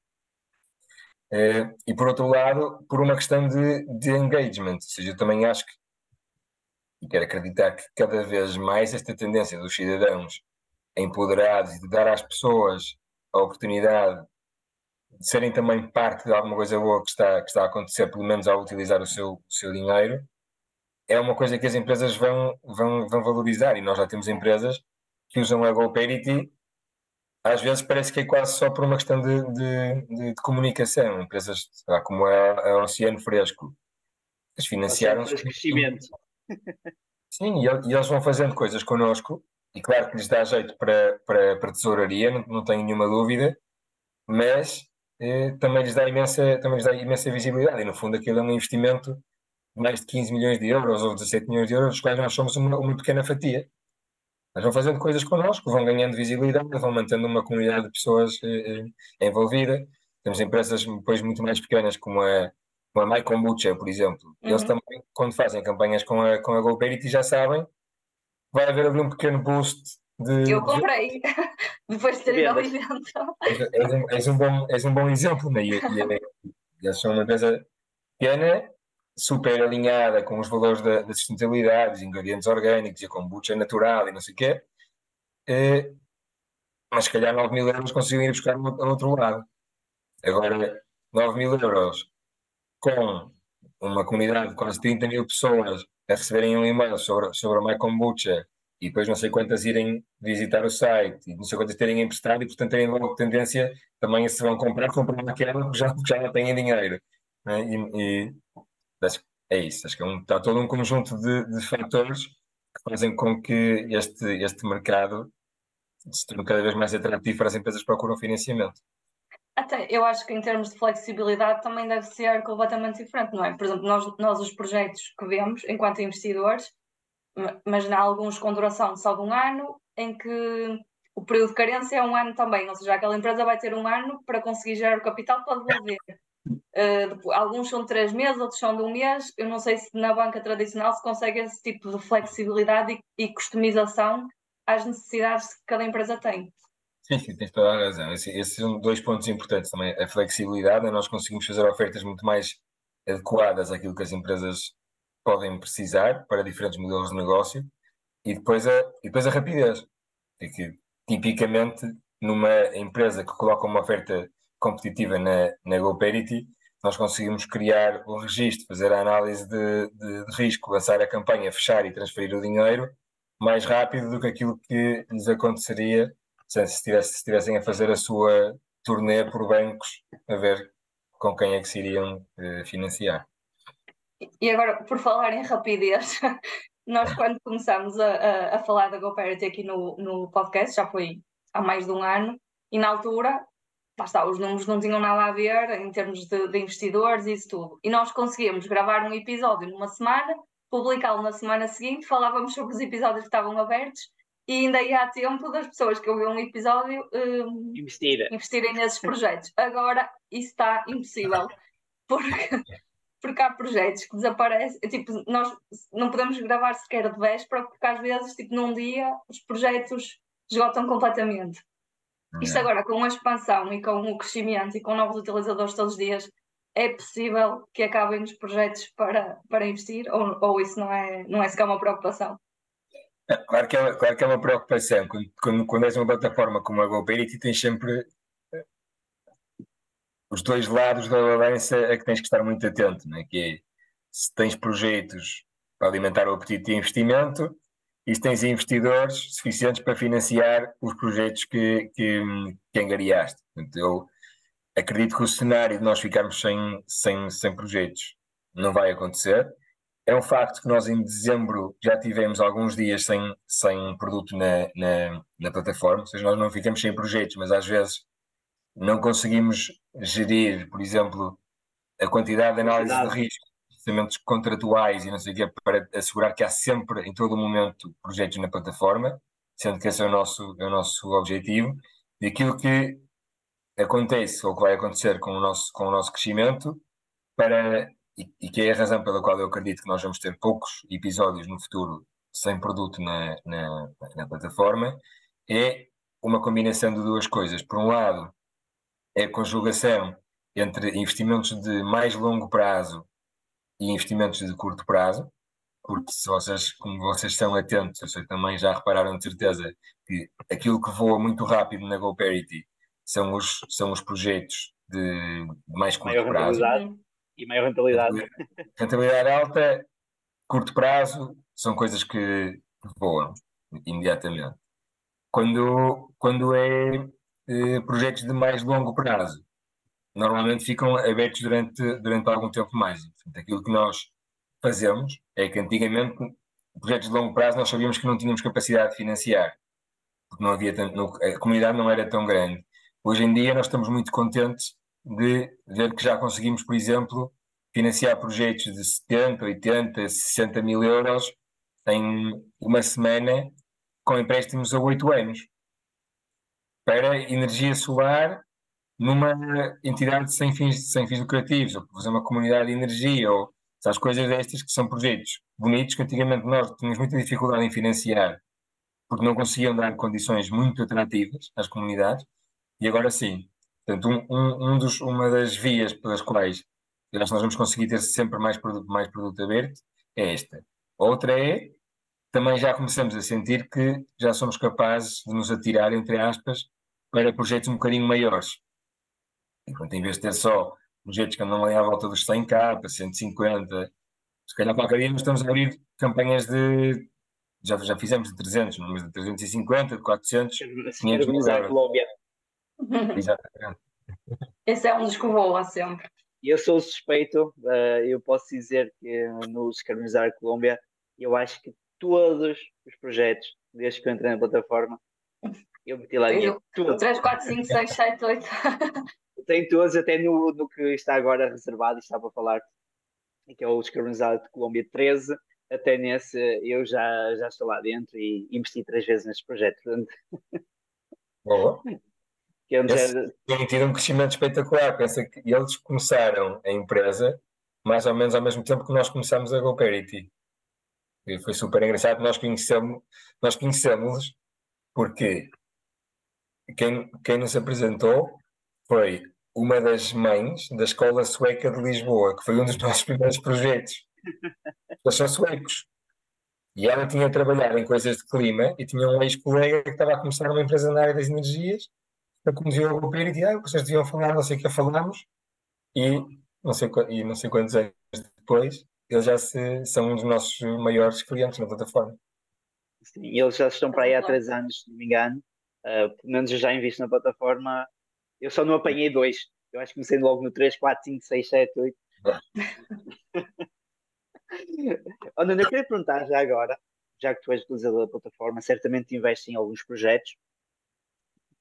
Uh, e por outro lado, por uma questão de, de engagement, ou seja, eu também acho que, e quero acreditar que cada vez mais esta tendência dos cidadãos empoderados e de dar às pessoas a oportunidade de serem também parte de alguma coisa boa que está, que está a acontecer, pelo menos ao utilizar o seu, o seu dinheiro, é uma coisa que as empresas vão, vão, vão valorizar. E nós já temos empresas que usam a GoParity, às vezes parece que é quase só por uma questão de, de, de, de comunicação. Empresas lá, como a, a Oceano Fresco, eles financiaram-se. crescimento. Sim, e, e eles vão fazendo coisas connosco, e claro que lhes dá jeito para, para, para tesouraria, não, não tenho nenhuma dúvida, mas eh, também, lhes dá imensa, também lhes dá imensa visibilidade. E no fundo, aquilo é um investimento de mais de 15 milhões de euros ou 17 milhões de euros, dos quais nós somos uma, uma pequena fatia. Mas vão fazendo coisas connosco, vão ganhando visibilidade, vão mantendo uma comunidade de pessoas eh, eh envolvida. Temos empresas depois muito mais pequenas, como a, como a My Kombucha, por exemplo. Uhum. Eles também, quando fazem campanhas com a, com a GoParity, já sabem vai haver ali um pequeno boost de. Eu comprei, depois de ter ido ao evento. És, és, um, és, um bom, és um bom exemplo, né? e, e, e eles são uma empresa pequena, super alinhada com os valores da, da sustentabilidade, os ingredientes orgânicos e a kombucha natural e não sei o quê. Eh, mas se calhar 9 mil euros conseguiam ir buscar no outro lado. Agora, 9 mil euros com uma comunidade de quase 30 mil pessoas a receberem um e-mail sobre, sobre a My Kombucha e depois não sei quantas irem visitar o site, e não sei quantas terem emprestado, e portanto terem logo tendência também se vão comprar, comprar aquela que já, já têm dinheiro. Né? E, e é isso, acho que é um, está todo um conjunto de, de fatores que fazem com que este, este mercado se torne cada vez mais atrativo para as empresas que procuram financiamento. Até eu acho que em termos de flexibilidade também deve ser completamente diferente, não é? Por exemplo, nós, nós os projetos que vemos enquanto investidores, mas há alguns com duração só de um ano, em que o período de carência é um ano também, ou seja, aquela empresa vai ter um ano para conseguir gerar o capital para devolver. Uh, alguns são de três meses, outros são de um mês. Eu não sei se na banca tradicional se consegue esse tipo de flexibilidade e, e customização às necessidades que cada empresa tem. Sim, sim, tens toda a razão. Esse, esses são dois pontos importantes também. A flexibilidade, nós conseguimos fazer ofertas muito mais adequadas àquilo que as empresas podem precisar para diferentes modelos de negócio e depois a, e depois a rapidez. que, tipicamente, numa empresa que coloca uma oferta competitiva na, na GoParity, nós conseguimos criar o registro, fazer a análise de, de, de risco, lançar a campanha, fechar e transferir o dinheiro mais rápido do que aquilo que lhes aconteceria se, estivesse, se estivessem a fazer a sua turnê por bancos a ver com quem é que se iriam uh, financiar. E agora, por falar em rapidez, nós quando começámos a, a, a falar da GoParity aqui no, no podcast, já foi há mais de um ano, e na altura, está, os números não tinham nada a ver em termos de, de investidores e isso tudo. E nós conseguíamos gravar um episódio numa semana, publicá-lo na semana seguinte, falávamos sobre os episódios que estavam abertos e ainda há tempo das pessoas que ouviram um episódio um, Investir. investirem nesses projetos. Agora isso está impossível, porque, porque há projetos que desaparecem. Tipo, nós não podemos gravar sequer de véspera, porque às vezes, tipo, num dia, os projetos esgotam completamente. Isto agora, com a expansão e com o crescimento e com novos utilizadores todos os dias, é possível que acabem os projetos para, para investir ou, ou isso não é, não é sequer uma preocupação? Claro que é, claro que é uma preocupação. Quando, quando, quando és uma plataforma como a GoParity, tens sempre eh, os dois lados da balança a que tens que estar muito atento, né? que é se tens projetos para alimentar o apetite de investimento e se tens investidores suficientes para financiar os projetos que, que, que angariaste. Portanto, eu acredito que o cenário de nós ficarmos sem, sem, sem projetos não vai acontecer é um facto que nós em dezembro já tivemos alguns dias sem, sem produto na, na, na plataforma, ou seja, nós não ficamos sem projetos, mas às vezes não conseguimos gerir, por exemplo, a quantidade de análise de risco, procedimentos contratuais e não sei o quê, para assegurar que há sempre, em todo momento, projetos na plataforma, sendo que esse é o nosso, é o nosso objetivo. E aquilo que acontece ou que vai acontecer com o nosso, com o nosso crescimento, para e, e, que é a razão pela qual eu acredito que nós vamos ter poucos episódios no futuro sem produto na, na, na plataforma, é uma combinação de duas coisas. Por um lado, é a conjugação entre investimentos de mais longo prazo e investimentos de curto prazo, porque se vocês, como vocês são atentos, eu sei também já repararam de certeza que aquilo que voa muito rápido na GoParity são os, são os projetos de, de mais curto prazo e maior rentabilidade. Rentabilidade alta, curto prazo, são coisas que voam imediatamente. Quando, quando é eh, projetos de mais longo prazo, normalmente ficam abertos durante, durante algum tempo mais. Portanto, aquilo que nós fazemos é que antigamente, projetos de longo prazo, nós sabíamos que não tínhamos capacidade de financiar, porque não havia tanto, a comunidade não era tão grande. Hoje em dia, nós estamos muito contentes de ver que já conseguimos, por exemplo, financiar projetos de 70, 80, 60 mil euros em uma semana com empréstimos a 8 anos para energia solar numa entidade sem fins, sem fins lucrativos, ou fazer uma comunidade de energia, ou as coisas destas que são projetos bonitos que antigamente nós tínhamos muita dificuldade em financiar porque não conseguiam dar condições muito atrativas às comunidades, e agora sim, Portanto, um, um, um dos, uma das vias pelas quais nós vamos conseguir ter sempre mais produto, mais produto aberto é esta. Outra é, também já começamos a sentir que já somos capazes de nos atirar, entre aspas, para projetos um bocadinho maiores. Enquanto em vez de ter só projetos que andam ali à volta dos 100k, 150, se calhar qualquer dia nós estamos a abrir campanhas de já, já fizemos de 300, mas de 350, de 400, Assim, 500 mil euros. Exatamente. Esse é um dos que voa sempre. E eu sou suspeito, eh, eu posso dizer que no Descarbonizar a Colômbia, eu acho que todos os projetos, desde que eu entrei na plataforma, eu meti lá Tenho. Todos. 3, 4, 5, 6, 7, 8. Tem todos, até no, no que está agora reservado, e está para falar, que é o Descarbonizar de Colômbia 13, até nesse eu já, já estou lá dentro e investi três vezes neste projeto. Boa. Que é projeto- Tem tido um crescimento espetacular. Pensa que eles começaram a empresa mais ou menos ao mesmo tempo que nós começamos a GoParity. E foi super engraçado. Nós conhecemos, nós conhecemos porque quem, quem nos apresentou foi uma das mães da Escola Sueca de Lisboa, que foi um dos nossos primeiros projetos. Eles são suecos. E ela tinha trabalhado em coisas de clima e tinha um ex-colega que estava a começar uma empresa na área das energias. Então, como dizia o GoParity, ah, vocês deviam falar, não sei o que falámos. E não sei, e não sei quantos anos depois, eles já se, são um dos nossos maiores clientes na plataforma. Sim, e eles já estão para aí há três anos, se não me engano. Uh, pelo menos eu já invisto na plataforma. Eu só não apanhei dois. Eu acho que comecei logo no 3, 4, 5, 6, 7, 8. Olha, eu queria perguntar já agora, já que tu és utilizador da plataforma, certamente investes em alguns projetos.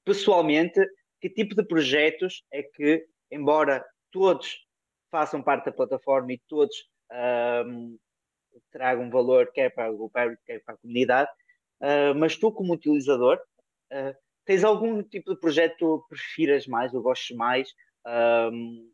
Pessoalmente, que tipo de projetos é que, embora todos façam parte da plataforma e todos ahm, tragam valor, quer para o governo, quer para a comunidade, ah, mas tu, como utilizador, ah, tens algum tipo de projeto que tu prefiras mais ou gostes mais ahm,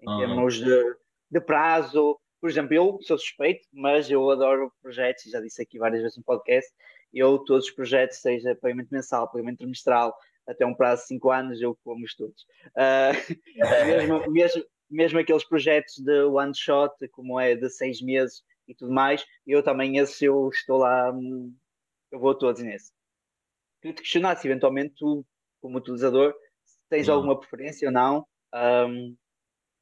em Uhum. termos de, de prazo? Por exemplo, eu sou suspeito, mas eu adoro projetos, já disse aqui várias vezes no podcast, eu todos os projetos, seja pagamento mensal, pagamento trimestral, até um prazo de 5 anos, eu como-os todos. Ah, mesmo, mesmo, mesmo aqueles projetos de one shot, como é de seis meses e tudo mais, eu também esses eu estou lá, hum, eu vou todos nesse. Queria te questionar se eventualmente tu, como utilizador, tens Hum. alguma preferência ou não, hum,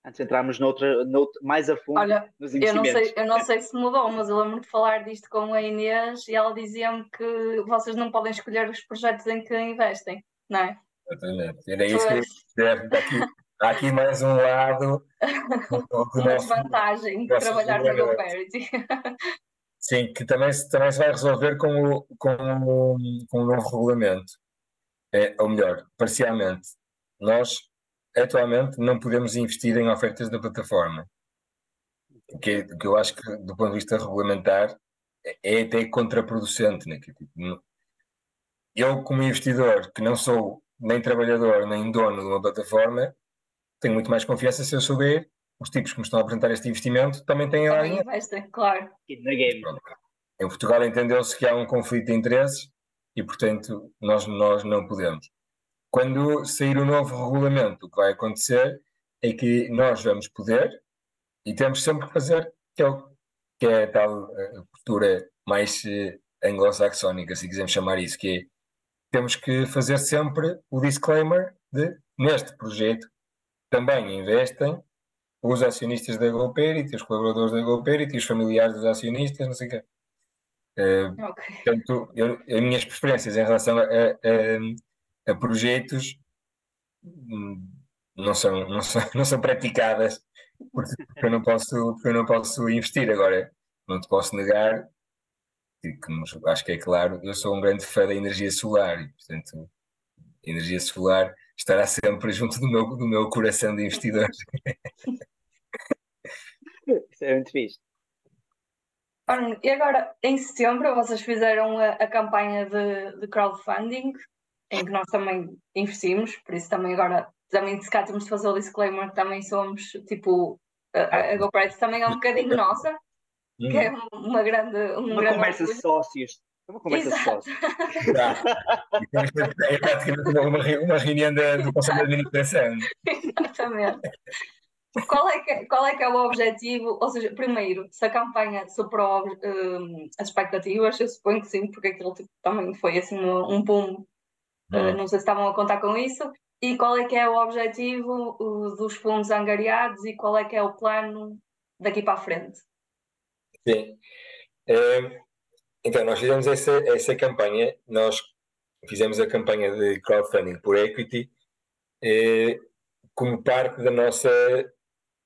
antes de entrarmos noutra, noutra, mais a fundo Olha, nos eu não, investimentos. sei, eu não sei se mudou, mas eu lembro de falar disto com a Inês e ela dizia-me que vocês não podem escolher os projetos em que investem, não é? Exatamente. Era isso que eu. Há aqui, aqui mais um lado do, do uma nosso, desvantagem de trabalhar na regulamento. GoParity. Sim, que também, se- também se vai resolver com o, com o, com o novo regulamento. É, ou melhor, parcialmente. Nós, atualmente, não podemos investir em ofertas da plataforma. O que, o que eu acho que, do ponto de vista regulamentar, é, é até contraproducente. Né? Tipo, eu, como investidor, que não sou nem trabalhador, nem dono de uma plataforma, tenho muito mais confiança se eu souber os tipos que me estão a apresentar este investimento também têm dinheiro. investem, claro. Aqui na game. Pronto. Em Portugal entendeu-se que há um conflito de interesses e, portanto, nós, nós não podemos. Quando sair o novo regulamento, o que vai acontecer é que nós vamos poder e temos sempre que fazer, que é, o- que é a tal eh, postura mais eh, anglo-saxónica, se quisermos chamar isso, que é temos que fazer sempre o disclaimer de neste projeto também investem os acionistas da GoParity, os colaboradores da GoParity, os familiares dos acionistas, não sei o quê. Eh, Ok. Portanto, eu, as minhas preferências em relação a, a- a projetos hum, não são, não são, não são praticadas porque, eu não posso, porque eu não posso investir. Agora, não te posso negar, que acho que é claro, eu sou um grande fã da energia solar e, portanto, a energia solar estará sempre junto do meu, do meu coração de investidor. Isso é muito fixe. E agora, em setembro, vocês fizeram a, a campanha de, de crowdfunding, em que nós também investimos, por isso também agora, também se cá temos de fazer o disclaimer, que também somos, tipo, a, a GoParity também é um bocadinho nossa, que é uma grande, um Uma grande conversa de sócios. É uma conversa de Exato. sócios. É praticamente uma, uma re- uma reunião do Conselho de Administração. Exatamente. Qual é, que, é- qual é que é o objetivo? Ou seja, primeiro, se a campanha superou hum, as expectativas, eu suponho que sim, porque aquilo tipo, também foi assim um, um boom. Uh, não sei se estavam a contar com isso. E qual é que é o objetivo dos fundos angariados e qual é que é o plano daqui para a frente? Sim. Eh, então, nós fizemos essa, essa campanha, nós fizemos a campanha de crowdfunding por equity como parte da nossa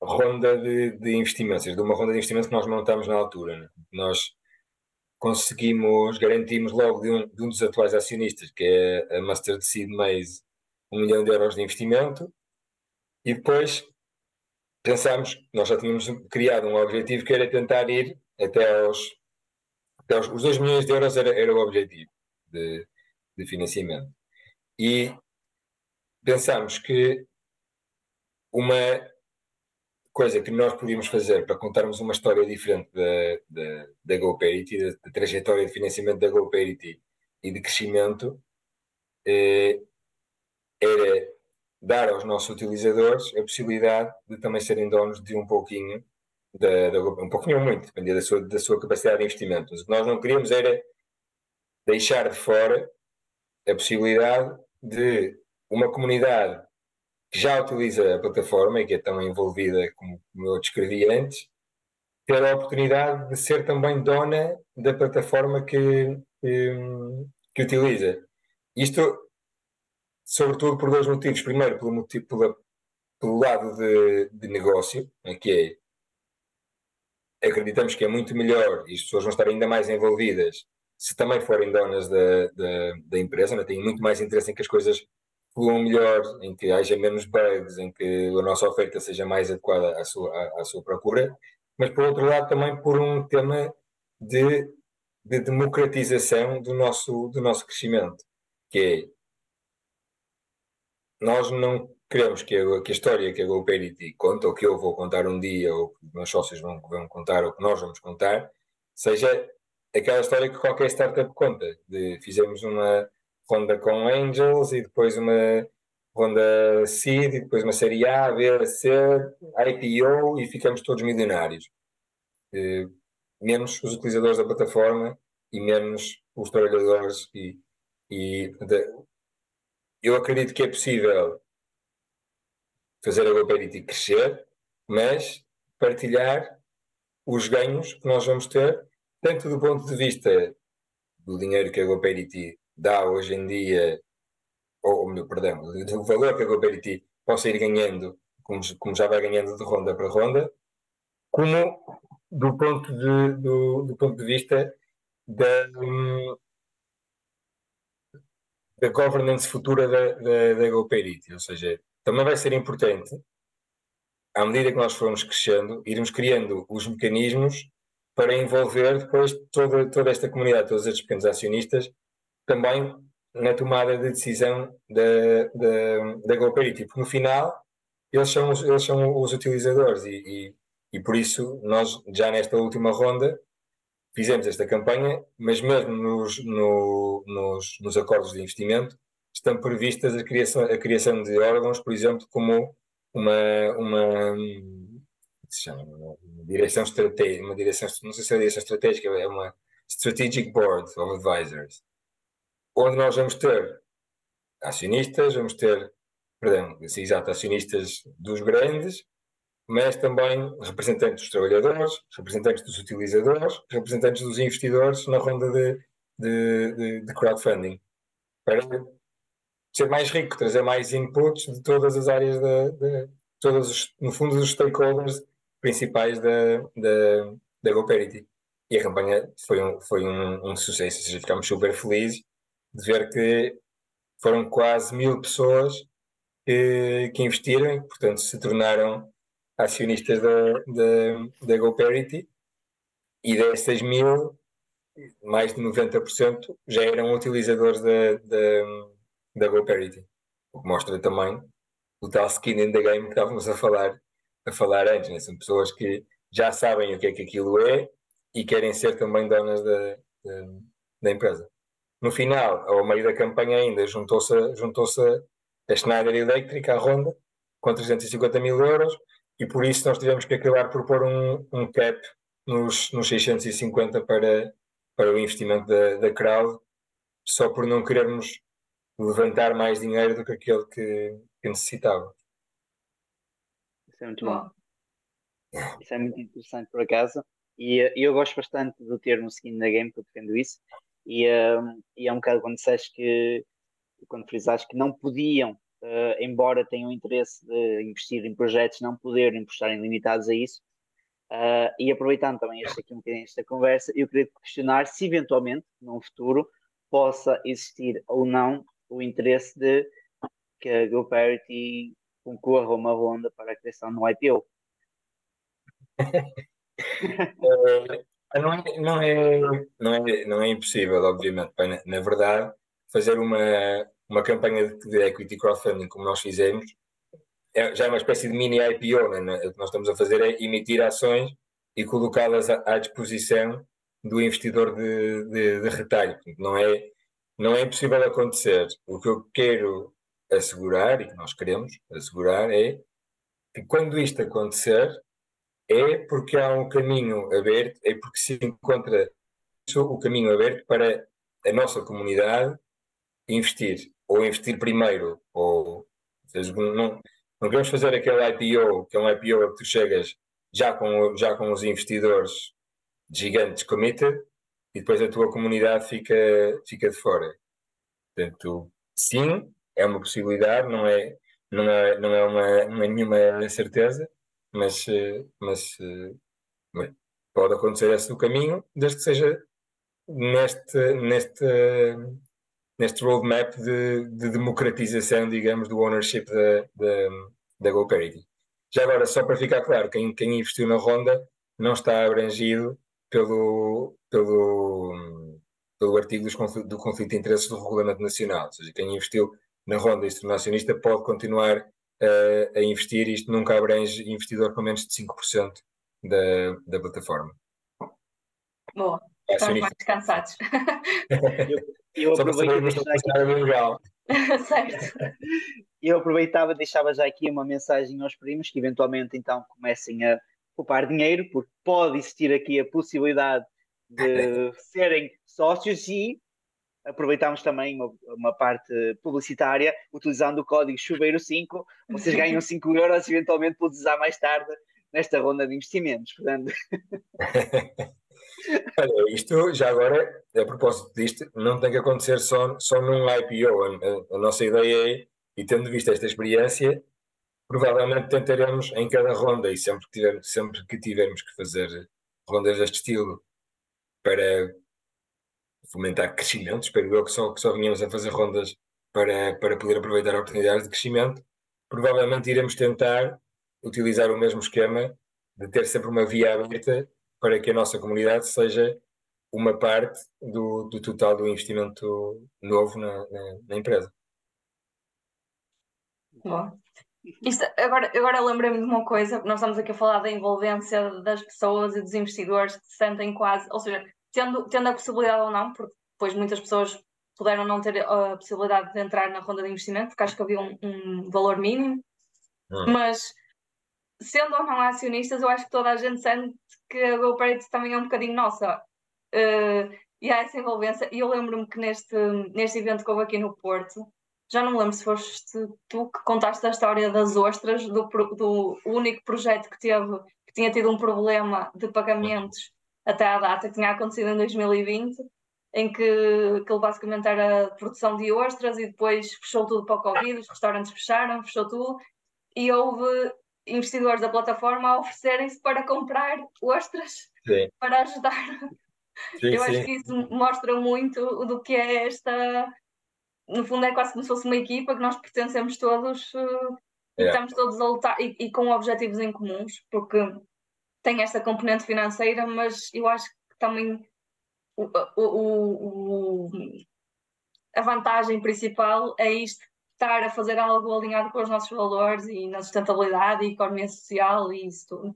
ronda de, de investimentos, de uma ronda de investimentos que nós montamos na altura. Né? Nós conseguimos, garantimos logo de um, de um, dos atuais acionistas, que é a Mustard Seed Maze, um milhão de euros de investimento, e depois pensámos, nós já tínhamos criado um objetivo que era tentar ir até aos, até aos os 2 milhões de euros era, era o objetivo de, de financiamento. E pensámos que uma coisa que nós podíamos fazer para contarmos uma história diferente da, da, da GoParity, da, da, trajetória de financiamento da GoParity e de crescimento, eh, era dar aos nossos utilizadores a possibilidade de também serem donos de um pouquinho, da, da um pouquinho ou muito, dependia da sua, da sua capacidade de investimento. O que nós não queríamos era deixar de fora a possibilidade de uma comunidade que já utiliza a plataforma e que é tão envolvida como, como eu descrevi antes, ter a oportunidade de ser também dona da plataforma que, que, que utiliza. Isto, sobretudo, por dois motivos. Primeiro, pelo, motivo, pela, pelo lado de, de negócio, né, que é, acreditamos que é muito melhor e as pessoas vão estar ainda mais envolvidas se também forem donas da, da, da empresa, né, têm muito mais interesse em que as coisas fluam melhor, em que haja menos bugs, em que a nossa oferta seja mais adequada à sua, à, à sua procura, mas por outro lado também por um tema de, de democratização do nosso, do nosso crescimento, que é nós não queremos que a, que a história que a GoParity conta, ou que eu vou contar um dia, ou que os meus sócios vão, vão contar, ou que nós vamos contar, seja aquela história que qualquer startup conta. De, fizemos uma, ronda com Angels e depois uma ronda Seed e depois uma série A, B, C, IPO e ficamos todos milionários. Uh, menos os utilizadores da plataforma e menos os trabalhadores e, e de, eu acredito que é possível fazer a GoParity crescer, mas partilhar os ganhos que nós vamos ter, tanto do ponto de vista do dinheiro que a GoParity dá hoje em dia, ou, melhor, perdão, o valor que a GoParity possa ir ganhando, como, como já vai ganhando de ronda para ronda, como do ponto de, do, do ponto de vista da, da governance futura da, da, da GoParity. Ou seja, também vai ser importante, à medida que nós formos crescendo, irmos criando os mecanismos para envolver depois toda, toda esta comunidade, todos estes pequenos acionistas, também na tomada de decisão da, da, da GoParity, porque no final eles são eles são os utilizadores. E, e, e, por isso nós já nesta última ronda fizemos esta campanha, mas mesmo nos, no, nos, nos acordos de investimento estão previstas a criação, a criação de órgãos, por exemplo, como uma, uma, se chama, uma direção estratégica, uma direção, não sei se é uma direção estratégica, é uma Strategic Board of Advisors, onde nós vamos ter acionistas, vamos ter, perdão, assim, exato, acionistas dos grandes, mas também representantes dos trabalhadores, representantes dos utilizadores, representantes dos investidores na ronda de, de, de, de crowdfunding, para ser mais rico, trazer mais inputs de todas as áreas, de, de todos os, no fundo, dos stakeholders principais da, da, da GoParity. E a campanha foi um, foi um, um sucesso, ou seja, ficámos super felizes de ver que foram quase mil pessoas que, que investiram e, portanto, se tornaram acionistas da, da, da GoParity e dessas mil, mais de 90% já eram utilizadores da, da, da GoParity. O que mostra também o tal skin in the game que estávamos a falar, a falar antes. Né? São pessoas que já sabem o que é que aquilo é e querem ser também donas da, da, da empresa. No final, ao meio da campanha ainda, juntou-se juntou a Schneider Electric, a Honda, com 350 mil euros, e por isso nós tivemos que acabar por pôr um, um cap nos, nos 650 para, para o investimento da, da crowd, só por não querermos levantar mais dinheiro do que aquele que, que necessitava. Isso é muito bom. Isso é muito interessante, por acaso. E uh, eu gosto bastante do termo skin na game, porque eu defendo isso. E, uh, e é um bocado quando disseste que, quando frisaste que não podiam, uh, embora tenham interesse de investir em projetos, não poderem estarem limitados a isso. Uh, e aproveitando também este aqui um bocadinho esta conversa, eu queria questionar se eventualmente, num futuro, possa existir ou não o interesse de que a GoParity concorra a uma ronda para a criação no IPO. É, não, é, não, é, não, é, não é impossível, obviamente. Na, na verdade, fazer uma, uma campanha de, de equity crowdfunding como nós fizemos é, já é uma espécie de mini IPO. Né? O que nós estamos a fazer é emitir ações e colocá-las à, à, disposição do investidor de, de, de retalho. Não é, não é impossível acontecer. O que eu quero assegurar, e que nós queremos assegurar, é que quando isto acontecer, é porque há um caminho aberto, é porque se encontra o caminho aberto para a nossa comunidade investir. Ou investir primeiro, ou seja, não, não queremos fazer aquele IPO, que é um IPO que tu chegas já com, já com os investidores gigantes committed e depois a tua comunidade fica, fica de fora. Portanto, sim, é uma possibilidade, não é, não é, não é, uma, não é nenhuma certeza, mas, mas pode acontecer esse do caminho, desde que seja neste, neste, neste roadmap de, de democratização, digamos, do ownership da, da, da GoParity. Já agora, só para ficar claro, quem, quem investiu na Ronda não está abrangido pelo, pelo, pelo artigo dos confl do conflito de interesses do Regulamento Nacional. Ou seja, quem investiu na Ronda Internacionalista pode continuar uh, a investir. Isto nunca abrange investidor com menos de 5% da, da plataforma. Boa, estamos mais cansados. eu, eu aproveito deixar aqui... certo. Eu aproveitava, deixava já aqui uma mensagem aos primos que eventualmente então comecem a poupar dinheiro, porque pode existir aqui a possibilidade de serem sócios e aproveitamos também uma, uma, parte publicitária, utilizando o código chuveiro5, vocês ganham 5 euros eventualmente por usar mais tarde nesta ronda de investimentos. Portanto... Olha, isto já agora, a propósito disto, não tem que acontecer só, só num IPO. A, a, nossa ideia é, e tendo visto esta experiência, provavelmente tentaremos em cada ronda, e sempre que, tiver, sempre que tivermos que fazer rondas deste estilo para fomentar crescimento, espero eu que só, que só a fazer rondas para, para poder aproveitar oportunidades de crescimento, provavelmente iremos tentar utilizar o mesmo esquema de ter sempre uma via aberta para que a nossa comunidade seja uma parte do, do total do investimento novo na, na, na empresa. Bom. Isto, agora agora lembrei-me de uma coisa, nós estamos aqui a falar da envolvência das pessoas e dos investidores que se sentem quase, ou seja, tendo, tendo a possibilidade ou não, porque depois muitas pessoas puderam não ter a possibilidade de entrar na ronda de investimento, porque acho que havia um, um valor mínimo, hum. mas sendo ou não acionistas, eu acho que toda a gente sente que a GoParity também é um bocadinho nossa. Uh, e há essa envolvência. E eu lembro-me que neste, neste evento que houve aqui no Porto, já não me lembro se foste tu que contaste a história das ostras, do, do único projeto que teve, que tinha tido um problema de pagamentos até à data, que tinha acontecido em 2020, em que aquilo basicamente era produção de ostras e depois fechou tudo para o Covid, os restaurantes fecharam, fechou tudo, e houve investidores da plataforma a oferecerem-se para comprar ostras sim. para ajudar. Sim, Eu sim. acho que isso mostra muito do que é esta. No fundo, é quase como se fosse uma equipa que nós pertencemos todos uh, e estamos todos a lutar e, e, com objetivos em comuns, porque tem esta componente financeira, mas eu acho que também o, o, o, a vantagem principal é isto estar a fazer algo alinhado com os nossos valores e na sustentabilidade e economia social e isso tudo.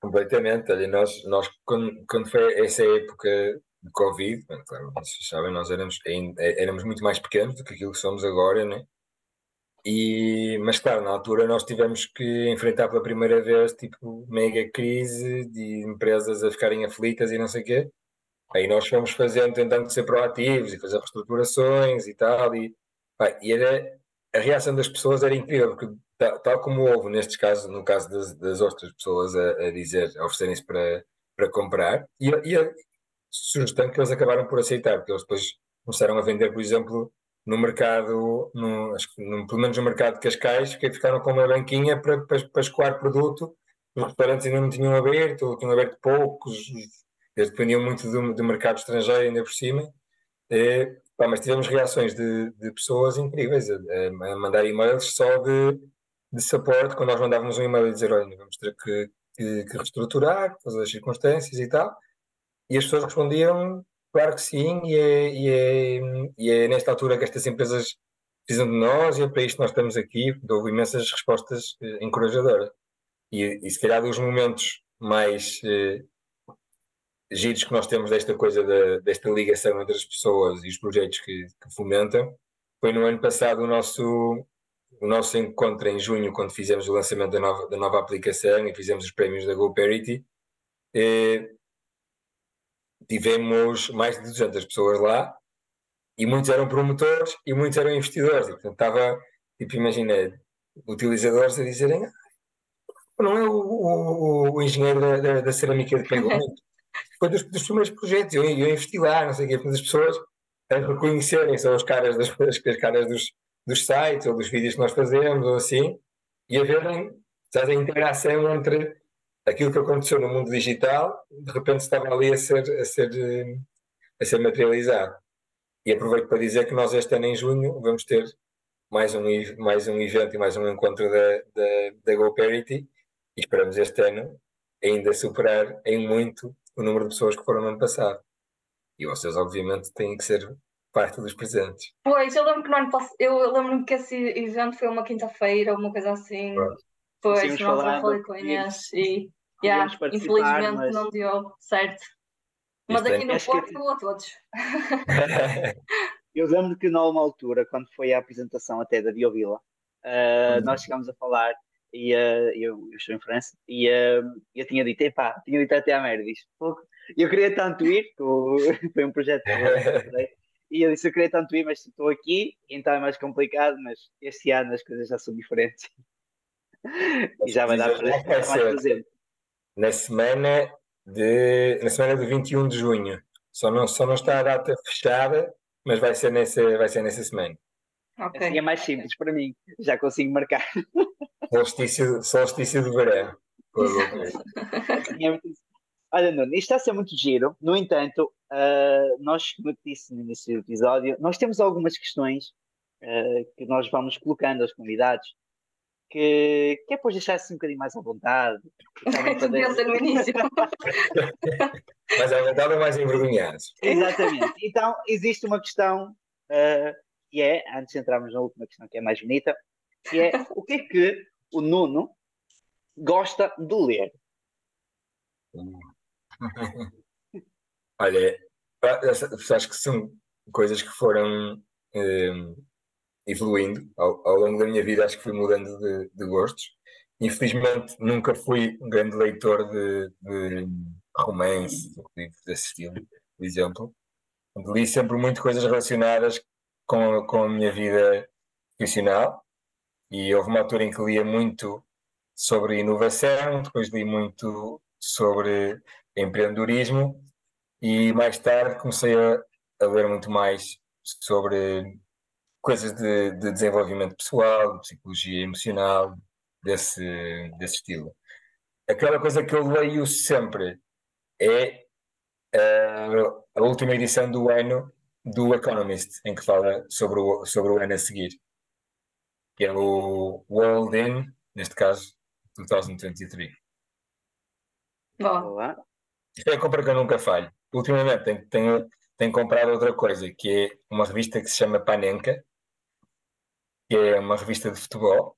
Completamente. Ali nós, nós quando, quando foi essa época de Covid, claro, vocês sabem, nós éramos, éramos muito mais pequenos do que aquilo que somos agora, né? E, mas claro, na altura nós tivemos que enfrentar pela primeira vez tipo mega crise de empresas a ficarem aflitas e não sei o quê. Aí nós fomos fazendo, tentando ser proativos e fazer reestruturações e tal, e e era, a reação das pessoas era incrível, porque tal, tal como houve nestes casos, no caso das, das outras pessoas a, a dizer, a oferecerem-se para, para comprar e, e a sugestão que eles acabaram por aceitar, porque eles depois começaram a vender, por exemplo, no mercado, no, acho que no, pelo menos no mercado de Cascais, que ficaram com uma banquinha para, para, para escoar produto. Os restaurantes ainda não tinham aberto, ou tinham aberto poucos, eles dependiam muito do, do mercado estrangeiro, ainda por cima. É, pá, mas tivemos reações de, de pessoas incríveis a, a mandar e-mails só de, de suporte, quando nós mandávamos um e-mail a dizer: olha, vamos ter que, que, que reestruturar, todas as circunstâncias e tal. E as pessoas respondiam Claro que sim, e é, e é, e é nesta altura que estas empresas precisam de nós e é para isto que nós estamos aqui. Houve imensas respostas eh, encorajadoras. E, e se calhar dos momentos mais eh, giros que nós temos desta coisa, desta ligação entre as pessoas e os projetos que, que, fomentam, foi no ano passado o nosso, o nosso encontro em junho, quando fizemos o lançamento da nova, da nova aplicação e fizemos os prémios da GoParity. Eh, tivemos mais de 200 pessoas lá e muitos eram promotores e muitos eram investidores. E, portanto, estava, tipo, imagina, utilizadores a dizerem: ah, não é o, o, o engenheiro da, da, da, cerâmica de Pegamento. Foi dos, dos, primeiros projetos, eu, eu investi lá, não sei o quê, as pessoas a reconhecerem são as caras, das, as caras dos, dos sites ou dos vídeos que nós fazemos ou assim, e a verem a interação entre aquilo que aconteceu no mundo digital, de repente estava ali a ser, a ser, eh, a ser materializado. E aproveito para dizer que nós este ano em junho vamos ter mais um, mais um evento e mais um encontro da, da, da GoParity e esperamos este ano ainda superar em muito o número de pessoas que foram no ano passado. E vocês, obviamente, têm que ser parte dos presentes. Pois, eu lembro que no ano passado, eu lembro que esse evento foi uma quinta-feira, uma coisa assim. Pois, não falei com a Inês e yeah, infelizmente mas... não deu certo. Mas aqui no Porto que... a todos. eu lembro que numa altura, quando foi a apresentação até da Biovila, uh, nós chegámos a falar e uh, eu, eu, estou em França e uh, eu tinha dito, epá, tinha dito até à merda, disse, eu queria tanto ir, foi um projeto e eu disse, eu queria tanto ir, mas estou aqui, então é mais complicado, mas este ano as coisas já são diferentes. E já vai dar para presente na semana de na semana de 21 de junho. Só não, só não está a data fechada, mas vai ser nessa, vai ser nessa semana. Okay. Assim é mais simples para mim, já consigo marcar. Solstício, solstício de verão. Olha, Nuno, isto está a ser muito giro. No entanto, uh, nós, como eu disse no início do episódio, nós temos algumas questões uh, que nós vamos colocando aos convidados que, que é depois deixar-se um bocadinho mais à vontade. Poder... no início. mais à vontade ou mais envergonhados. Exatamente. Então, existe uma questão uh, que é, antes de entrarmos na última questão, que é mais bonita, que é o que é que o Nuno gosta de ler? Olha, acho que são coisas que foram um, evoluindo ao, ao, longo da minha vida, acho que fui mudando de, de, gostos. Infelizmente, nunca fui um grande leitor de, de romance, livros desse estilo, por exemplo. Li sempre muito coisas relacionadas com, com a minha vida profissional e houve uma altura em que lia muito sobre inovação, depois li muito sobre empreendedorismo e mais tarde comecei a, a ler muito mais sobre coisas de, de, desenvolvimento pessoal, de psicologia emocional, desse, desse estilo. Aquela coisa que eu leio sempre é uh, a última edição do ano do Economist, em que fala sobre o, sobre o ano a seguir, que é o World In, neste caso, 2023. Bom. Isto é a compra que eu nunca falho. Ultimamente tenho, tenho, tenho comprado outra coisa, que é uma revista que se chama Panenka, que é uma revista de futebol,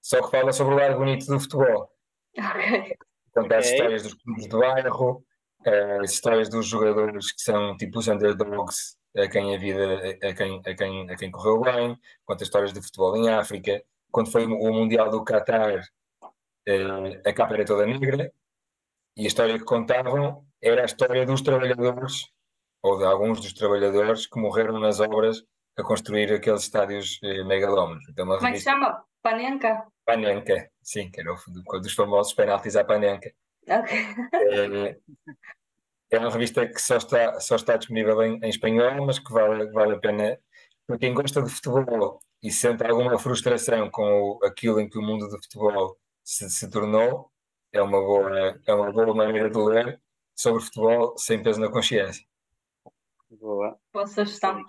só que fala sobre o lado bonito do futebol. Ok. Portanto, as histórias dos clubes do bairro, eh, as histórias dos jogadores que são tipo os underdogs, a quem a vida, a quem, a quem, a quem correu bem, conta histórias de futebol em África. Quando foi o Mundial do Qatar, eh, a capa era toda negra, e a história que contavam era a história dos trabalhadores, ou de alguns dos trabalhadores que morreram nas obras a construir aqueles estádios eh, megalómanos. Então, Como é que se chama? Panenka? Panenka, sim, que era o dos famosos penaltis à Panenka. Ok. É, é uma revista que só está, só está disponível em, em espanhol, mas que vale, vale a pena para quem gosta de futebol e sente alguma frustração com o, aquilo em que o mundo do futebol se, se tornou, é uma boa, é uma boa maneira de ler sobre futebol sem peso na consciência. Boa. Boa sugestão.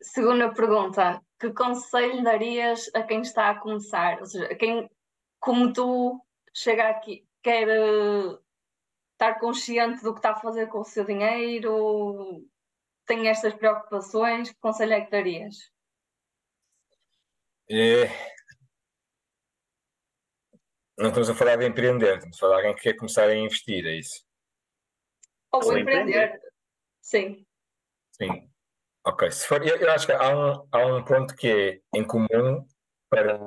Segunda pergunta: que conselho darias a quem está a começar? Ou seja, a quem, como tu, chega aqui, quer eh, estar consciente do que está a fazer com o seu dinheiro, tem estas preocupações, que conselho é que darias? É, Não estamos a falar de empreender, estamos a falar de alguém que quer começar a investir, é isso? Ou Ou empreender. Sim. Sim. Ok. Se for, eu, eu acho que há um, há um ponto que é em comum para,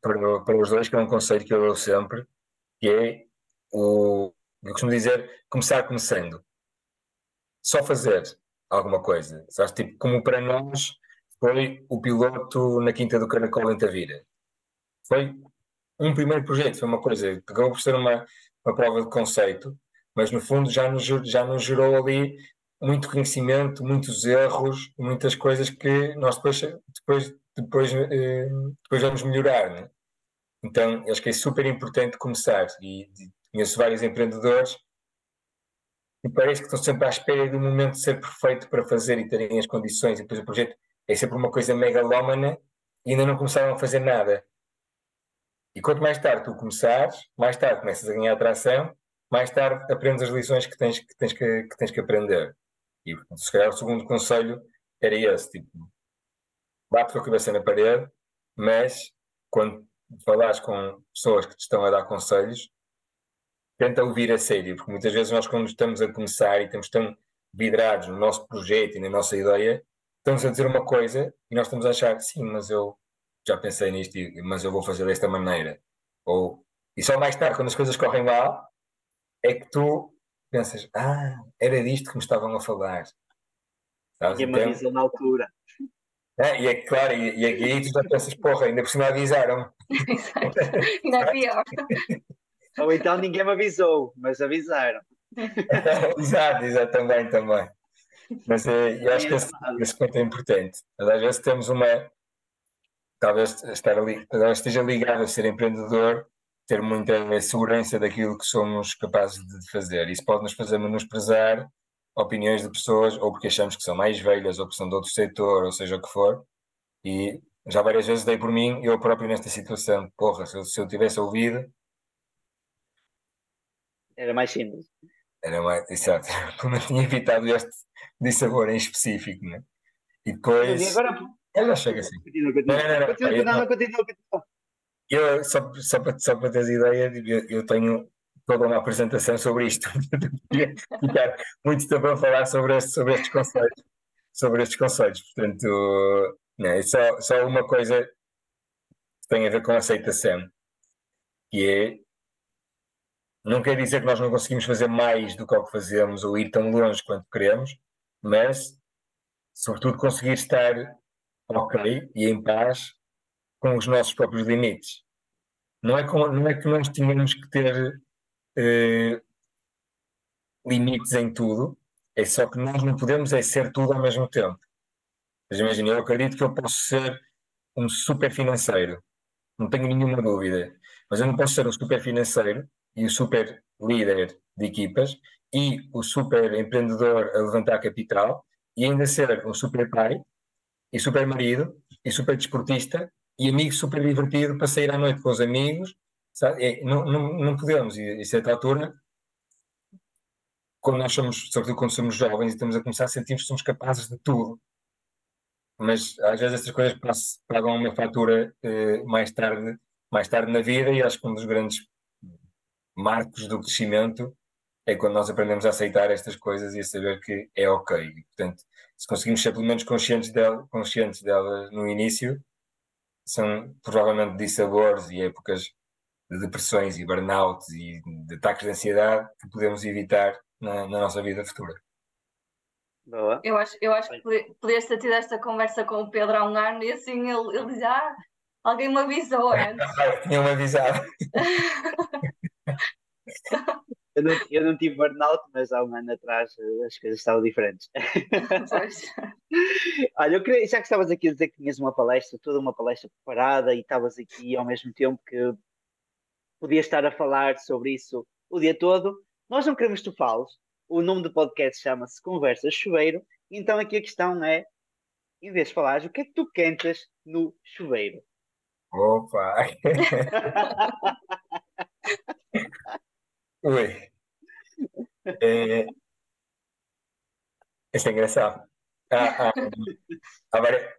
para, para os dois, que é um conselho que eu dou sempre, que é o, eu costumo dizer, começar começando. Só fazer alguma coisa. Sabes? Tipo, como para nós foi o piloto na Quinta do Caracol em Tavira. Foi um primeiro projeto, foi uma coisa, acabou por ser uma, uma prova de conceito, mas no fundo já nos, já nos gerou ali muito conhecimento, muitos erros, muitas coisas que nós depois, depois, depois, eh, depois vamos melhorar, né? Então, acho que é super importante começar e, conheço vários empreendedores e parece que estão sempre à espera do momento de ser perfeito para fazer e terem as condições e depois o projeto é sempre uma coisa megalómana e ainda não começaram a fazer nada. E quanto mais tarde tu começares, mais tarde começas a ganhar atração, mais tarde aprendes as lições que tens que, tens que, que tens que aprender. E se calhar o segundo conselho era esse, tipo, bate com a cabeça na parede, mas quando falares com pessoas que te estão a dar conselhos, tenta ouvir a sério, porque muitas vezes nós quando estamos a começar e estamos tão vidrados no nosso projeto e na nossa ideia, estamos a dizer uma coisa e nós estamos a achar, sim, mas eu já pensei nisto, mas eu vou fazer desta maneira. Ou, e só mais tarde, quando as coisas correm mal, é que tu pensas, ah, era disto que me estavam a falar. Sabes? E uma Então, visão na altura. é, e é claro, e, e aí tu já pensas, porra, ainda por cima avisaram. Exato. Ainda é pior. Ou então ninguém me avisou, mas avisaram. Exato, exato, também, também. Mas é, eu acho que esse, esse ponto é importante. Mas às vezes temos uma. Talvez, estar ali, talvez esteja ligado a ser empreendedor, ter muita segurança daquilo que somos capazes de fazer. Isso pode nos fazer menosprezar opiniões de pessoas, ou porque achamos que são mais velhas, ou que são de outro setor, ou seja o que for. E já várias vezes dei por mim, eu próprio nesta situação. Porra, se eu, se eu tivesse ouvido, Era mais simples. Era mais, exato, eu tinha evitado este dissabor em específico, né? E depois. E agora. Ela chega assim. Continua, continua. Não, não, não, Continua, não, não. não, continua, continua. Eu, só, só, para, só para teres ideia, eu, eu tenho toda uma apresentação sobre isto. Ficar muito tempo a falar sobre, este, sobre estes conceitos. Sobre estes conceitos. Portanto, não, é só, só uma coisa que tem a ver com a aceitação, que é não quer dizer que nós não conseguimos fazer mais do que o que fazemos ou ir tão longe quanto queremos, mas, sobretudo, conseguir estar ok e em paz com os nossos próprios limites. Não é, com, não é que nós tenhamos que ter eh, limites em tudo, é só que nós não podemos é ser tudo ao mesmo tempo. Mas imagina, eu acredito que eu posso ser um super financeiro, não tenho nenhuma dúvida, mas eu não posso ser um super financeiro e o super líder de equipas e o super empreendedor a levantar capital e ainda ser um super pai e super marido e super desportista e amigo super divertido para sair à noite com os amigos. sabe? É, não, não, não podemos, e a certa altura, quando nós somos, sobretudo quando somos jovens e estamos a começar, sentimos que somos capazes de tudo. Mas às vezes essas coisas pagam uma fatura eh, mais tarde, mais tarde na vida e acho que um dos grandes marcos do crescimento é quando nós aprendemos a aceitar estas coisas e a saber que é ok. Portanto, se conseguimos ser pelo menos conscientes delas, conscientes delas no início, são provavelmente dissabores e épocas de depressões e burnouts e de ataques de ansiedade que podemos evitar na, na nossa vida futura. Boa. Eu acho, eu acho que podi- podias ter tido esta conversa com o Pedro há um ano e assim ele, ele dizia: Ah, alguém me avisou antes. Ah, tinham avisado. Eu não, eu não tive burnout, mas há um ano atrás eh, as coisas estavam diferentes. Olha, eu queria, já que estavas aqui a dizer que tinhas uma palestra, toda uma palestra preparada e estavas aqui ao mesmo tempo que podias estar a falar sobre isso o dia todo, nós não queremos que tu fales. O nome do podcast chama-se Conversas Chuveiro, então aqui a questão é, em vez de falares, o que é que tu cantas no chuveiro? Opa! Ui. É, isso é engraçado. Ah, ah, agora,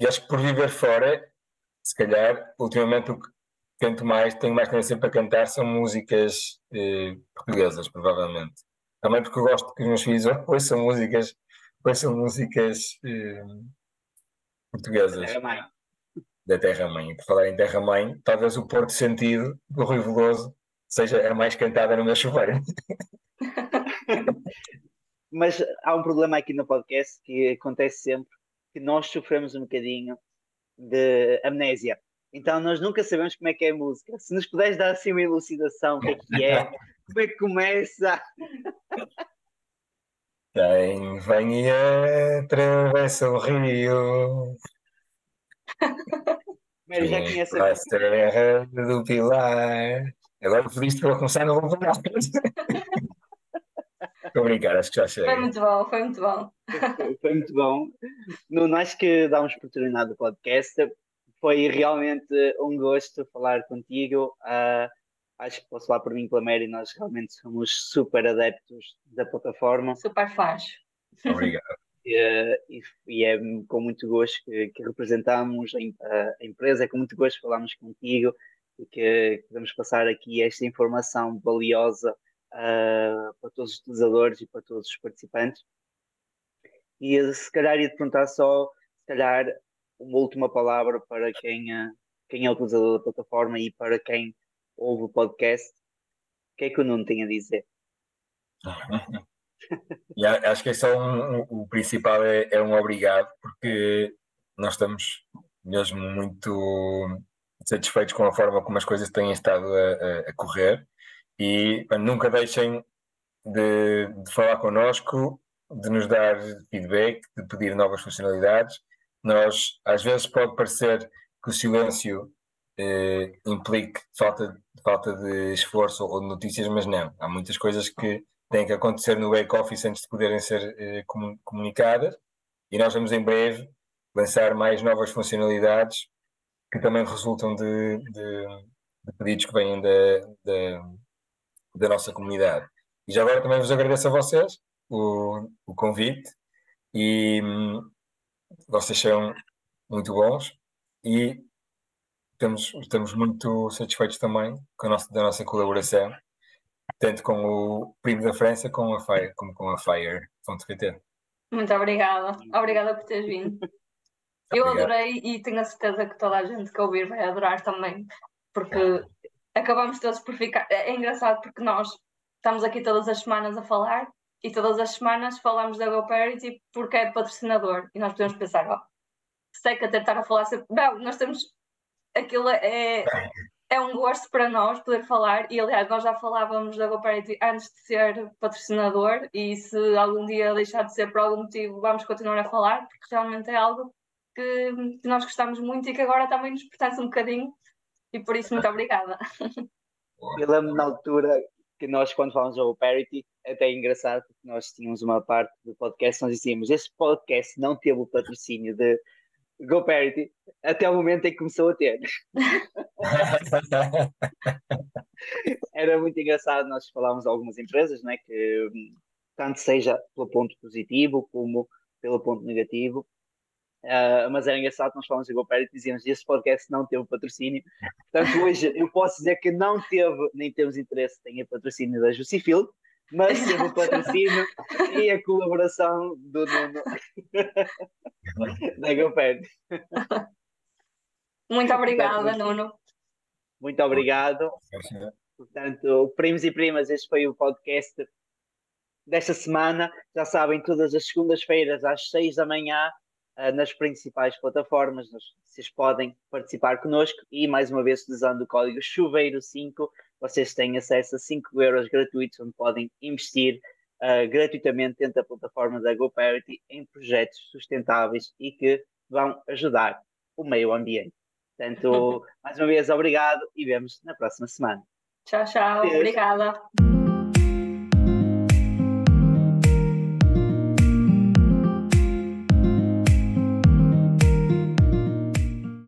eu acho que por viver fora, se calhar, ultimamente o que canto mais, tenho mais tendência para cantar são músicas eh, portuguesas, provavelmente. Também porque eu gosto que os meus filhos ouçam músicas, ouçam músicas eh, portuguesas Era mãe. da Terra-mãe. E por falar em Terra-mãe, talvez o Porto Sentido do Rui Veloso seja a mais cantada no meu chuveiro. Mas há um problema aqui no podcast que acontece sempre, que nós sofremos um bocadinho de amnésia. Então nós nunca sabemos como é que é a música. Se nos puderes dar assim uma elucidação, o que é que é, como é que começa, Quem vem e atravessa o rio, Primeiro já conhece a ser a terra do Pilar. Agora pediste para eu começar, não vou falar. Estou a brincar, acho que já Foi chega. muito bom, foi muito bom. Foi muito bom. Nuno, acho que damos por terminado o podcast. Foi realmente um gosto falar contigo. Ah, acho que posso falar por mim pela Mary, nós realmente somos super adeptos da plataforma Super fãs. Obrigado. E, e é com muito gosto que, que representamos a- a empresa, é com muito gosto que falamos contigo e que, que vamos passar aqui esta informação valiosa ah, para todos os utilizadores e para todos os participantes. E se calhar ia te perguntar só, se calhar, uma última palavra para quem, ah, quem é utilizador da plataforma e para quem ouve o podcast. O que é que o Nuno tem a dizer? E acho que é um, um- o principal é, é um obrigado, porque nós estamos mesmo muito satisfeitos com a forma como as coisas têm estado a, a- correr e nunca deixem de, de falar connosco, de nos dar feedback, de pedir novas funcionalidades. Nós, às vezes, pode parecer que o silêncio eh, implique falta, falta de esforço ou de notícias, mas não. Há muitas coisas que têm que acontecer no back-office antes de poderem ser eh, comu- comunicadas e nós vamos em breve lançar mais novas funcionalidades que também resultam de, de- de pedidos que vêm da, da, da nossa comunidade. E já agora também vos agradeço a vocês o, o convite e hum, vocês são muito bons e estamos, estamos muito satisfeitos também com a nossa, da nossa colaboração, tanto com o Primo da França com a Fire, como com a Fire.pt. Muito obrigada. Obrigada por teres vindo. Eu Obrigado. adorei e tenho a certeza que toda a gente que ouvir vai adorar também, porque acabamos todos por ficar. É é engraçado porque nós estamos aqui todas as semanas a falar e todas as semanas falamos da GoParity porque é patrocinador e nós podemos pensar, ó, sei que até estar a falar sempre. Não, nós temos. Aquilo é, é um gosto para nós poder falar e aliás nós já falávamos da GoParity antes de ser patrocinador e se algum dia deixar de ser por algum motivo vamos continuar a falar porque realmente é algo que, que nós gostamos muito e que agora também nos pertence um bocadinho e por isso muito obrigada. Eu lembro na altura que nós, quando falamos ao Parity, até é engraçado, porque nós tínhamos uma parte do podcast, nós dizíamos: este podcast não teve o patrocínio de GoParity até o momento em que começou a ter. Era muito engraçado, nós falávamos de algumas empresas, né, que tanto seja pelo ponto positivo como pelo ponto negativo. Ah, mas era engraçado, nós falamos de GoParity e dizíamos: este podcast não teve patrocínio. Portanto, hoje eu posso dizer que não teve, nem temos interesse, tem a patrocínio da Justifield, mas teve o patrocínio e a colaboração do Nuno da. Muito obrigada, Nuno. Muito obrigado. Portanto, primos e primas, este foi o podcast desta semana. Já sabem, todas as segundas-feiras às seis da manhã, nas principais plataformas, vocês podem participar connosco e, mais uma vez, utilizando o código Chuveiro5, vocês têm acesso a 5 euros gratuitos, onde podem investir uh, gratuitamente dentro da plataforma da GoParity em projetos sustentáveis e que vão ajudar o meio ambiente. Portanto, mais uma vez, obrigado e vemos na próxima semana. Tchau, tchau. Obrigada.